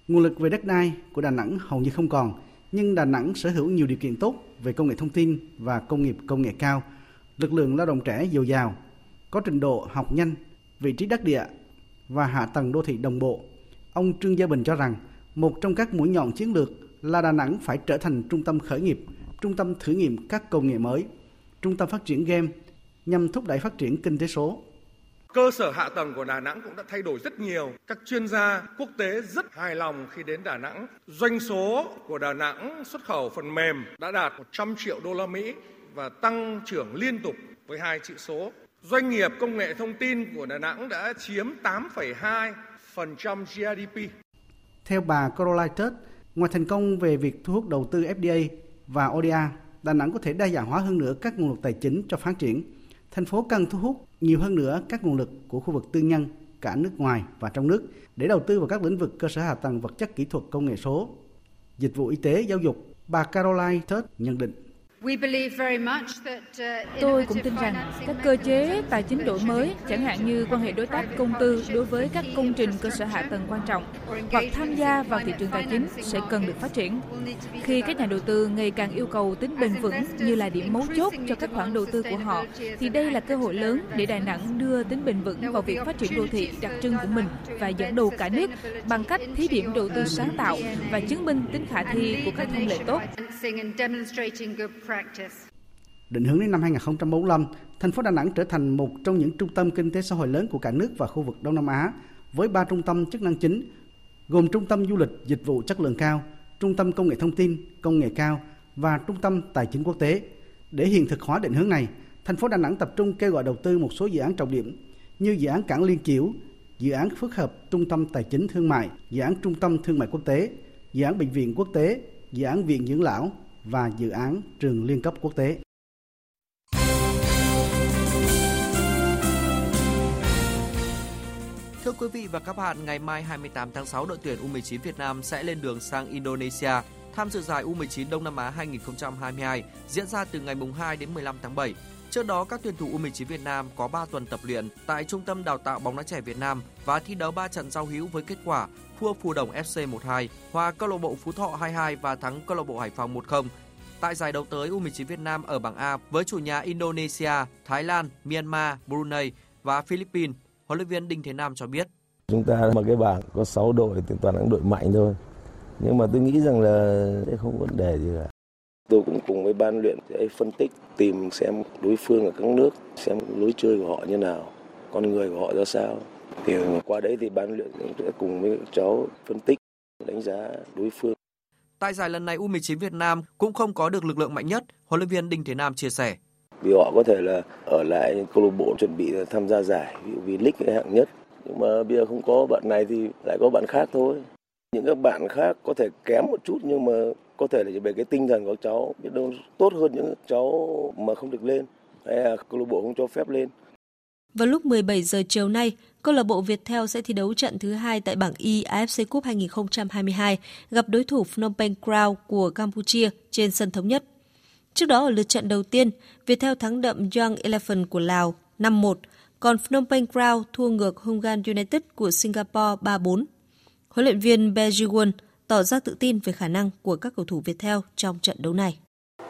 Nguồn lực về đất đai của Đà Nẵng hầu như không còn, nhưng Đà Nẵng sở hữu nhiều điều kiện tốt về công nghệ thông tin và công nghiệp công nghệ cao, lực lượng lao động trẻ dồi dào, có trình độ học nhanh, vị trí đắc địa và hạ tầng đô thị đồng bộ. Ông Trương Gia Bình cho rằng một trong các mũi nhọn chiến lược là Đà Nẵng phải trở thành trung tâm khởi nghiệp, trung tâm thử nghiệm các công nghệ mới, trung tâm phát triển game nhằm thúc đẩy phát triển kinh tế số. Cơ sở hạ tầng của Đà Nẵng cũng đã thay đổi rất nhiều. Các chuyên gia quốc tế rất hài lòng khi đến Đà Nẵng. Doanh số của Đà Nẵng xuất khẩu phần mềm đã đạt 100 triệu đô la Mỹ và tăng trưởng liên tục với hai chữ số. Doanh nghiệp công nghệ thông tin của Đà Nẵng đã chiếm 8,2% GDP. Theo bà Caroline Tết, ngoài thành công về việc thu hút đầu tư FDA và ODA, Đà Nẵng có thể đa dạng hóa hơn nữa các nguồn lực tài chính cho phát triển. Thành phố cần thu hút nhiều hơn nữa các nguồn lực của khu vực tư nhân, cả nước ngoài và trong nước để đầu tư vào các lĩnh vực cơ sở hạ tầng vật chất kỹ thuật công nghệ số, dịch vụ y tế, giáo dục. Bà Caroline Tết nhận định. Uh, Tôi cũng tin rằng các cơ chế tài chính đổi mới, chẳng hạn như quan hệ đối tác công tư đối với các công trình cơ sở hạ tầng quan trọng hoặc tham gia vào thị trường tài chính sẽ cần được phát triển. Khi các nhà đầu tư ngày càng yêu cầu tính bền vững như là điểm mấu chốt cho các khoản đầu tư của họ, thì đây là cơ hội lớn để Đà Nẵng đưa tính bền vững vào việc phát triển đô thị đặc trưng của mình và dẫn đầu cả nước bằng cách thí điểm đầu tư sáng tạo và chứng minh tính khả thi của các thông lệ tốt. Định hướng đến năm 2045, thành phố Đà Nẵng trở thành một trong những trung tâm kinh tế xã hội lớn của cả nước và khu vực Đông Nam Á, với ba trung tâm chức năng chính, gồm trung tâm du lịch dịch vụ chất lượng cao, trung tâm công nghệ thông tin, công nghệ cao và trung tâm tài chính quốc tế. Để hiện thực hóa định hướng này, thành phố Đà Nẵng tập trung kêu gọi đầu tư một số dự án trọng điểm như dự án cảng Liên Chiểu, dự án phức hợp trung tâm tài chính thương mại, dự án trung tâm thương mại quốc tế, dự án bệnh viện quốc tế, dự án viện dưỡng lão và dự án trường liên cấp quốc tế. Thưa quý vị và các bạn, ngày mai 28 tháng 6, đội tuyển U19 Việt Nam sẽ lên đường sang Indonesia tham dự giải U19 Đông Nam Á 2022 diễn ra từ ngày 2 đến 15 tháng 7. Trước đó, các tuyển thủ U19 Việt Nam có 3 tuần tập luyện tại Trung tâm Đào tạo bóng đá trẻ Việt Nam và thi đấu 3 trận giao hữu với kết quả thua Phù Đồng FC 1-2, hòa câu lạc bộ Phú Thọ 2-2 và thắng câu lạc bộ Hải Phòng 1-0. Tại giải đấu tới, U19 Việt Nam ở bảng A với chủ nhà Indonesia, Thái Lan, Myanmar, Brunei và Philippines, huấn luyện viên Đinh Thế Nam cho biết. Chúng ta mà cái bảng có 6 đội thì toàn là đội mạnh thôi. Nhưng mà tôi nghĩ rằng là sẽ không vấn đề gì cả. Tôi cũng cùng với ban luyện sẽ phân tích, tìm xem đối phương ở các nước, xem lối chơi của họ như nào con người của họ ra sao. Thì qua đấy thì ban luyện sẽ cùng với cháu phân tích, đánh giá đối phương. Tại giải lần này U19 Việt Nam cũng không có được lực lượng mạnh nhất, huấn luyện viên Đinh Thế Nam chia sẻ. Vì họ có thể là ở lại câu lạc bộ chuẩn bị tham gia giải, ví dụ vì league hạng nhất. Nhưng mà bây giờ không có bạn này thì lại có bạn khác thôi. Những các bạn khác có thể kém một chút nhưng mà có thể là về cái tinh thần của cháu biết đâu tốt hơn những cháu mà không được lên hay là câu lạc bộ không cho phép lên. Vào lúc 17 giờ chiều nay, câu lạc bộ Viettel sẽ thi đấu trận thứ hai tại bảng Y AFC Cup 2022 gặp đối thủ Phnom Penh Crown của Campuchia trên sân thống nhất. Trước đó ở lượt trận đầu tiên, Viettel thắng đậm Young Elephant của Lào 5-1, còn Phnom Penh Crown thua ngược Hungan United của Singapore 3-4. Huấn luyện viên Be Won tỏ ra tự tin về khả năng của các cầu thủ Viettel trong trận đấu này.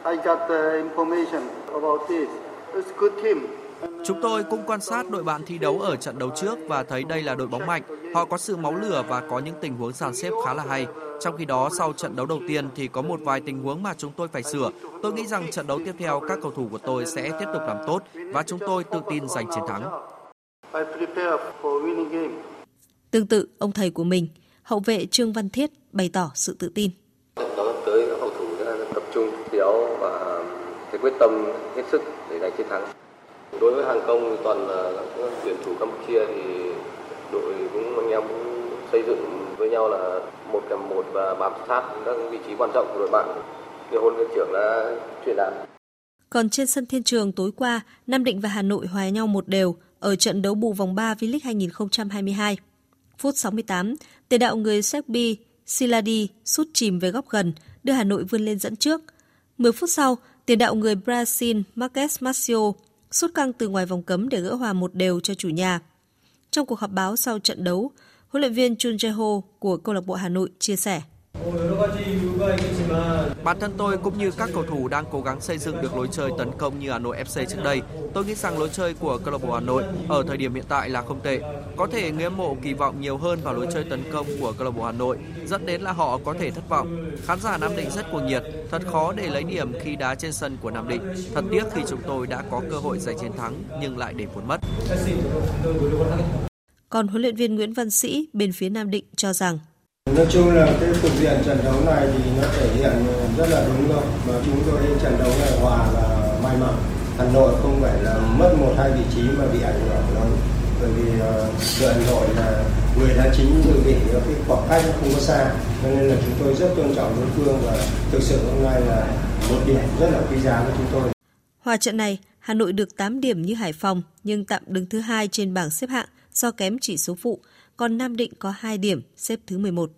I got the information about this. It's a good team. Chúng tôi cũng quan sát đội bạn thi đấu ở trận đấu trước và thấy đây là đội bóng mạnh. Họ có sự máu lửa và có những tình huống sàn xếp khá là hay. Trong khi đó, sau trận đấu đầu tiên thì có một vài tình huống mà chúng tôi phải sửa. Tôi nghĩ rằng trận đấu tiếp theo các cầu thủ của tôi sẽ tiếp tục làm tốt và chúng tôi tự tin giành chiến thắng. Tương tự, ông thầy của mình, hậu vệ Trương Văn Thiết bày tỏ sự tự tin. Tới thủ tập trung thi đấu và cái quyết tâm hết sức để giành chiến thắng. Đối với hàng công toàn là các tuyển thủ Campuchia thì đội cũng anh em cũng xây dựng với nhau là một kèm một và bám sát các vị trí quan trọng của đội bạn như huấn luyện trưởng đã truyền đạt. Còn trên sân Thiên Trường tối qua, Nam Định và Hà Nội hòa nhau một đều ở trận đấu bù vòng 3 V-League 2022. Phút 68, tiền đạo người Serbia Siladi sút chìm về góc gần, đưa Hà Nội vươn lên dẫn trước. 10 phút sau, tiền đạo người Brazil Marques Marcio sút căng từ ngoài vòng cấm để gỡ hòa một đều cho chủ nhà. Trong cuộc họp báo sau trận đấu, huấn luyện viên Chun Jae-ho của câu lạc bộ Hà Nội chia sẻ. Bản thân tôi cũng như các cầu thủ đang cố gắng xây dựng được lối chơi tấn công như Hà Nội FC trước đây. Tôi nghĩ rằng lối chơi của câu lạc bộ Hà Nội ở thời điểm hiện tại là không tệ. Có thể người hâm mộ kỳ vọng nhiều hơn vào lối chơi tấn công của câu lạc bộ Hà Nội, dẫn đến là họ có thể thất vọng. Khán giả Nam Định rất cuồng nhiệt, thật khó để lấy điểm khi đá trên sân của Nam Định. Thật tiếc khi chúng tôi đã có cơ hội giành chiến thắng nhưng lại để vốn mất. Còn huấn luyện viên Nguyễn Văn Sĩ bên phía Nam Định cho rằng Nói chung là cái cục diện trận đấu này thì nó thể hiện rất là đúng rồi mà chúng tôi trận đấu này hòa là may mắn. Hà Nội không phải là mất một hai vị trí mà bị ảnh hưởng lớn bởi vì uh, Hà Nội là người đã chính dự bị cái khoảng cách nó không có xa cho nên là chúng tôi rất tôn trọng đối phương và thực sự hôm nay là một điểm rất là quý giá với chúng tôi. Hòa trận này, Hà Nội được 8 điểm như Hải Phòng nhưng tạm đứng thứ hai trên bảng xếp hạng do kém chỉ số phụ, còn Nam Định có 2 điểm xếp thứ 11.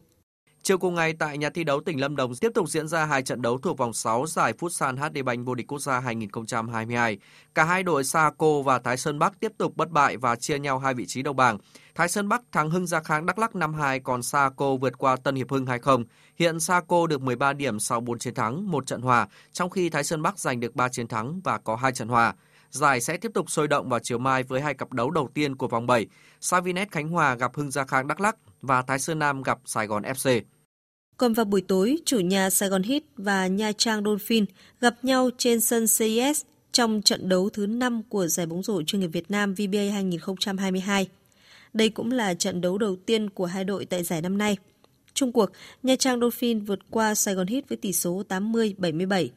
Chiều cùng ngày tại nhà thi đấu tỉnh Lâm Đồng tiếp tục diễn ra hai trận đấu thuộc vòng 6 giải Futsal HD Bank vô địch quốc gia 2022. Cả hai đội Saco và Thái Sơn Bắc tiếp tục bất bại và chia nhau hai vị trí đầu bảng. Thái Sơn Bắc thắng Hưng Gia Khang Đắk Lắk 5-2 còn Saco vượt qua Tân Hiệp Hưng 2-0. Hiện Saco được 13 điểm sau 4 chiến thắng, 1 trận hòa, trong khi Thái Sơn Bắc giành được 3 chiến thắng và có 2 trận hòa. Giải sẽ tiếp tục sôi động vào chiều mai với hai cặp đấu đầu tiên của vòng 7. Savinet Khánh Hòa gặp Hưng Gia Khang Đắk Lắk và Thái Sơn Nam gặp Sài Gòn FC. Còn vào buổi tối, chủ nhà Sài Gòn Heat và Nha Trang Dolphin gặp nhau trên sân CIS trong trận đấu thứ 5 của giải bóng rổ chuyên nghiệp Việt Nam VBA 2022. Đây cũng là trận đấu đầu tiên của hai đội tại giải năm nay. Trung cuộc, Nha Trang Dolphin vượt qua Sài Gòn Heat với tỷ số 80-77.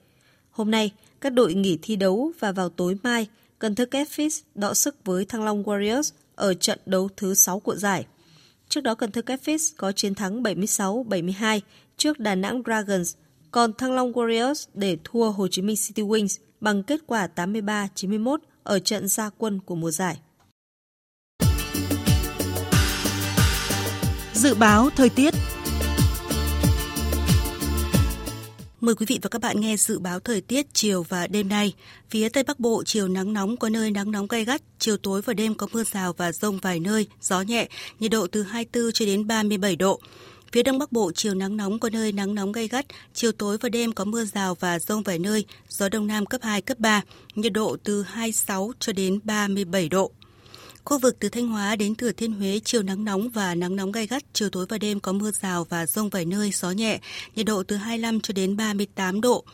Hôm nay, các đội nghỉ thi đấu và vào tối mai, Cần Thơ Catfish đọ sức với Thăng Long Warriors ở trận đấu thứ 6 của giải. Trước đó Cần Thơ Catfish có chiến thắng 76-72 trước Đà Nẵng Dragons, còn Thăng Long Warriors để thua Hồ Chí Minh City Wings bằng kết quả 83-91 ở trận gia quân của mùa giải. Dự báo thời tiết Mời quý vị và các bạn nghe dự báo thời tiết chiều và đêm nay. Phía Tây Bắc Bộ chiều nắng nóng có nơi nắng nóng gay gắt, chiều tối và đêm có mưa rào và rông vài nơi, gió nhẹ, nhiệt độ từ 24 cho đến 37 độ. Phía Đông Bắc Bộ chiều nắng nóng có nơi nắng nóng gay gắt, chiều tối và đêm có mưa rào và rông vài nơi, gió Đông Nam cấp 2, cấp 3, nhiệt độ từ 26 cho đến 37 độ. Khu vực từ Thanh Hóa đến Thừa Thiên Huế chiều nắng nóng và nắng nóng gai gắt, chiều tối và đêm có mưa rào và rông vài nơi, gió nhẹ, nhiệt độ từ 25 cho đến 38 độ.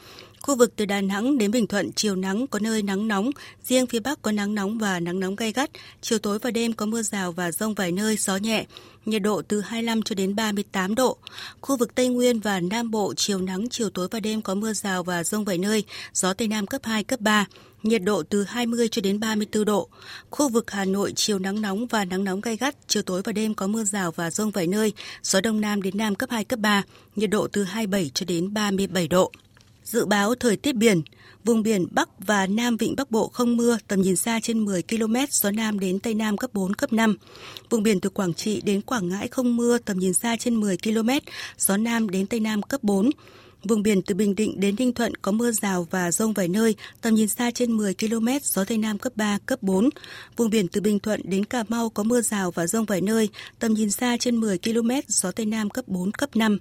Khu vực từ Đà Nẵng đến Bình Thuận chiều nắng có nơi nắng nóng, riêng phía Bắc có nắng nóng và nắng nóng gay gắt, chiều tối và đêm có mưa rào và rông vài nơi, gió nhẹ, nhiệt độ từ 25 cho đến 38 độ. Khu vực Tây Nguyên và Nam Bộ chiều nắng, chiều tối và đêm có mưa rào và rông vài nơi, gió Tây Nam cấp 2, cấp 3, nhiệt độ từ 20 cho đến 34 độ. Khu vực Hà Nội chiều nắng nóng và nắng nóng gay gắt, chiều tối và đêm có mưa rào và rông vài nơi, gió Đông Nam đến Nam cấp 2, cấp 3, nhiệt độ từ 27 cho đến 37 độ. Dự báo thời tiết biển, vùng biển Bắc và Nam Vịnh Bắc Bộ không mưa, tầm nhìn xa trên 10 km, gió Nam đến Tây Nam cấp 4, cấp 5. Vùng biển từ Quảng Trị đến Quảng Ngãi không mưa, tầm nhìn xa trên 10 km, gió Nam đến Tây Nam cấp 4. Vùng biển từ Bình Định đến Ninh Thuận có mưa rào và rông vài nơi, tầm nhìn xa trên 10 km, gió Tây Nam cấp 3, cấp 4. Vùng biển từ Bình Thuận đến Cà Mau có mưa rào và rông vài nơi, tầm nhìn xa trên 10 km, gió Tây Nam cấp 4, cấp 5.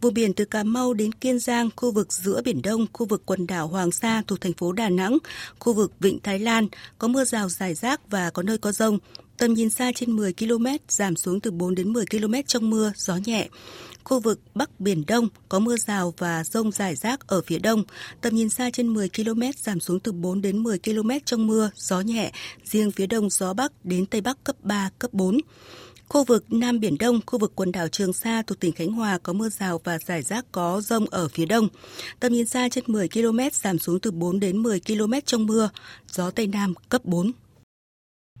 Vùng biển từ Cà Mau đến Kiên Giang, khu vực giữa Biển Đông, khu vực quần đảo Hoàng Sa thuộc thành phố Đà Nẵng, khu vực Vịnh Thái Lan có mưa rào rải rác và có nơi có rông. Tầm nhìn xa trên 10 km, giảm xuống từ 4 đến 10 km trong mưa, gió nhẹ. Khu vực Bắc Biển Đông có mưa rào và rông rải rác ở phía đông, tầm nhìn xa trên 10 km giảm xuống từ 4 đến 10 km trong mưa, gió nhẹ, riêng phía đông gió Bắc đến Tây Bắc cấp 3, cấp 4. Khu vực Nam Biển Đông, khu vực quần đảo Trường Sa thuộc tỉnh Khánh Hòa có mưa rào và rải rác có rông ở phía đông. Tầm nhìn xa trên 10 km giảm xuống từ 4 đến 10 km trong mưa, gió Tây Nam cấp 4.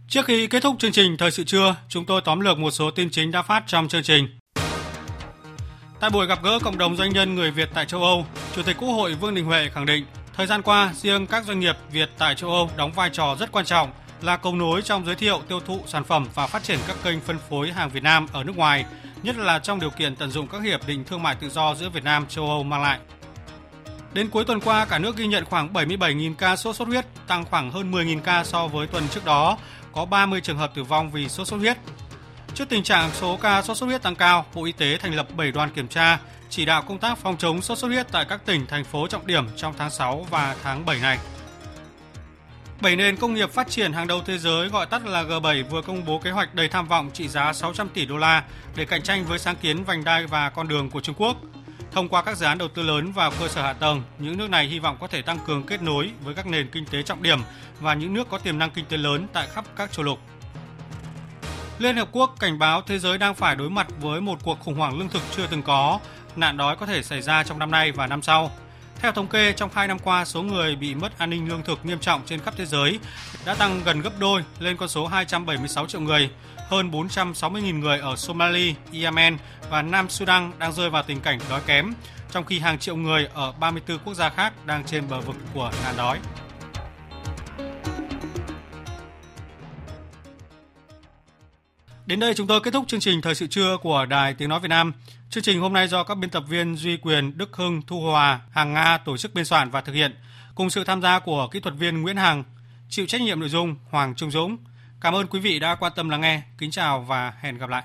Trước khi kết thúc chương trình Thời sự trưa, chúng tôi tóm lược một số tin chính đã phát trong chương trình. Tại buổi gặp gỡ cộng đồng doanh nhân người Việt tại châu Âu, Chủ tịch Quốc hội Vương Đình Huệ khẳng định, thời gian qua, riêng các doanh nghiệp Việt tại châu Âu đóng vai trò rất quan trọng là cầu nối trong giới thiệu, tiêu thụ sản phẩm và phát triển các kênh phân phối hàng Việt Nam ở nước ngoài, nhất là trong điều kiện tận dụng các hiệp định thương mại tự do giữa Việt Nam châu Âu mang lại. Đến cuối tuần qua, cả nước ghi nhận khoảng 77.000 ca sốt xuất huyết, tăng khoảng hơn 10.000 ca so với tuần trước đó, có 30 trường hợp tử vong vì sốt xuất huyết. Trước tình trạng số ca sốt xuất huyết tăng cao, Bộ Y tế thành lập 7 đoàn kiểm tra, chỉ đạo công tác phòng chống sốt xuất huyết tại các tỉnh, thành phố trọng điểm trong tháng 6 và tháng 7 này. Bảy nền công nghiệp phát triển hàng đầu thế giới gọi tắt là G7 vừa công bố kế hoạch đầy tham vọng trị giá 600 tỷ đô la để cạnh tranh với sáng kiến vành đai và con đường của Trung Quốc. Thông qua các dự án đầu tư lớn vào cơ sở hạ tầng, những nước này hy vọng có thể tăng cường kết nối với các nền kinh tế trọng điểm và những nước có tiềm năng kinh tế lớn tại khắp các châu lục. Liên Hợp Quốc cảnh báo thế giới đang phải đối mặt với một cuộc khủng hoảng lương thực chưa từng có, nạn đói có thể xảy ra trong năm nay và năm sau. Theo thống kê, trong 2 năm qua, số người bị mất an ninh lương thực nghiêm trọng trên khắp thế giới đã tăng gần gấp đôi lên con số 276 triệu người. Hơn 460.000 người ở Somalia, Yemen và Nam Sudan đang rơi vào tình cảnh đói kém, trong khi hàng triệu người ở 34 quốc gia khác đang trên bờ vực của nạn đói. Đến đây chúng tôi kết thúc chương trình Thời sự trưa của Đài Tiếng Nói Việt Nam. Chương trình hôm nay do các biên tập viên Duy Quyền, Đức Hưng, Thu Hòa, Hàng Nga tổ chức biên soạn và thực hiện, cùng sự tham gia của kỹ thuật viên Nguyễn Hằng, chịu trách nhiệm nội dung Hoàng Trung Dũng. Cảm ơn quý vị đã quan tâm lắng nghe. Kính chào và hẹn gặp lại.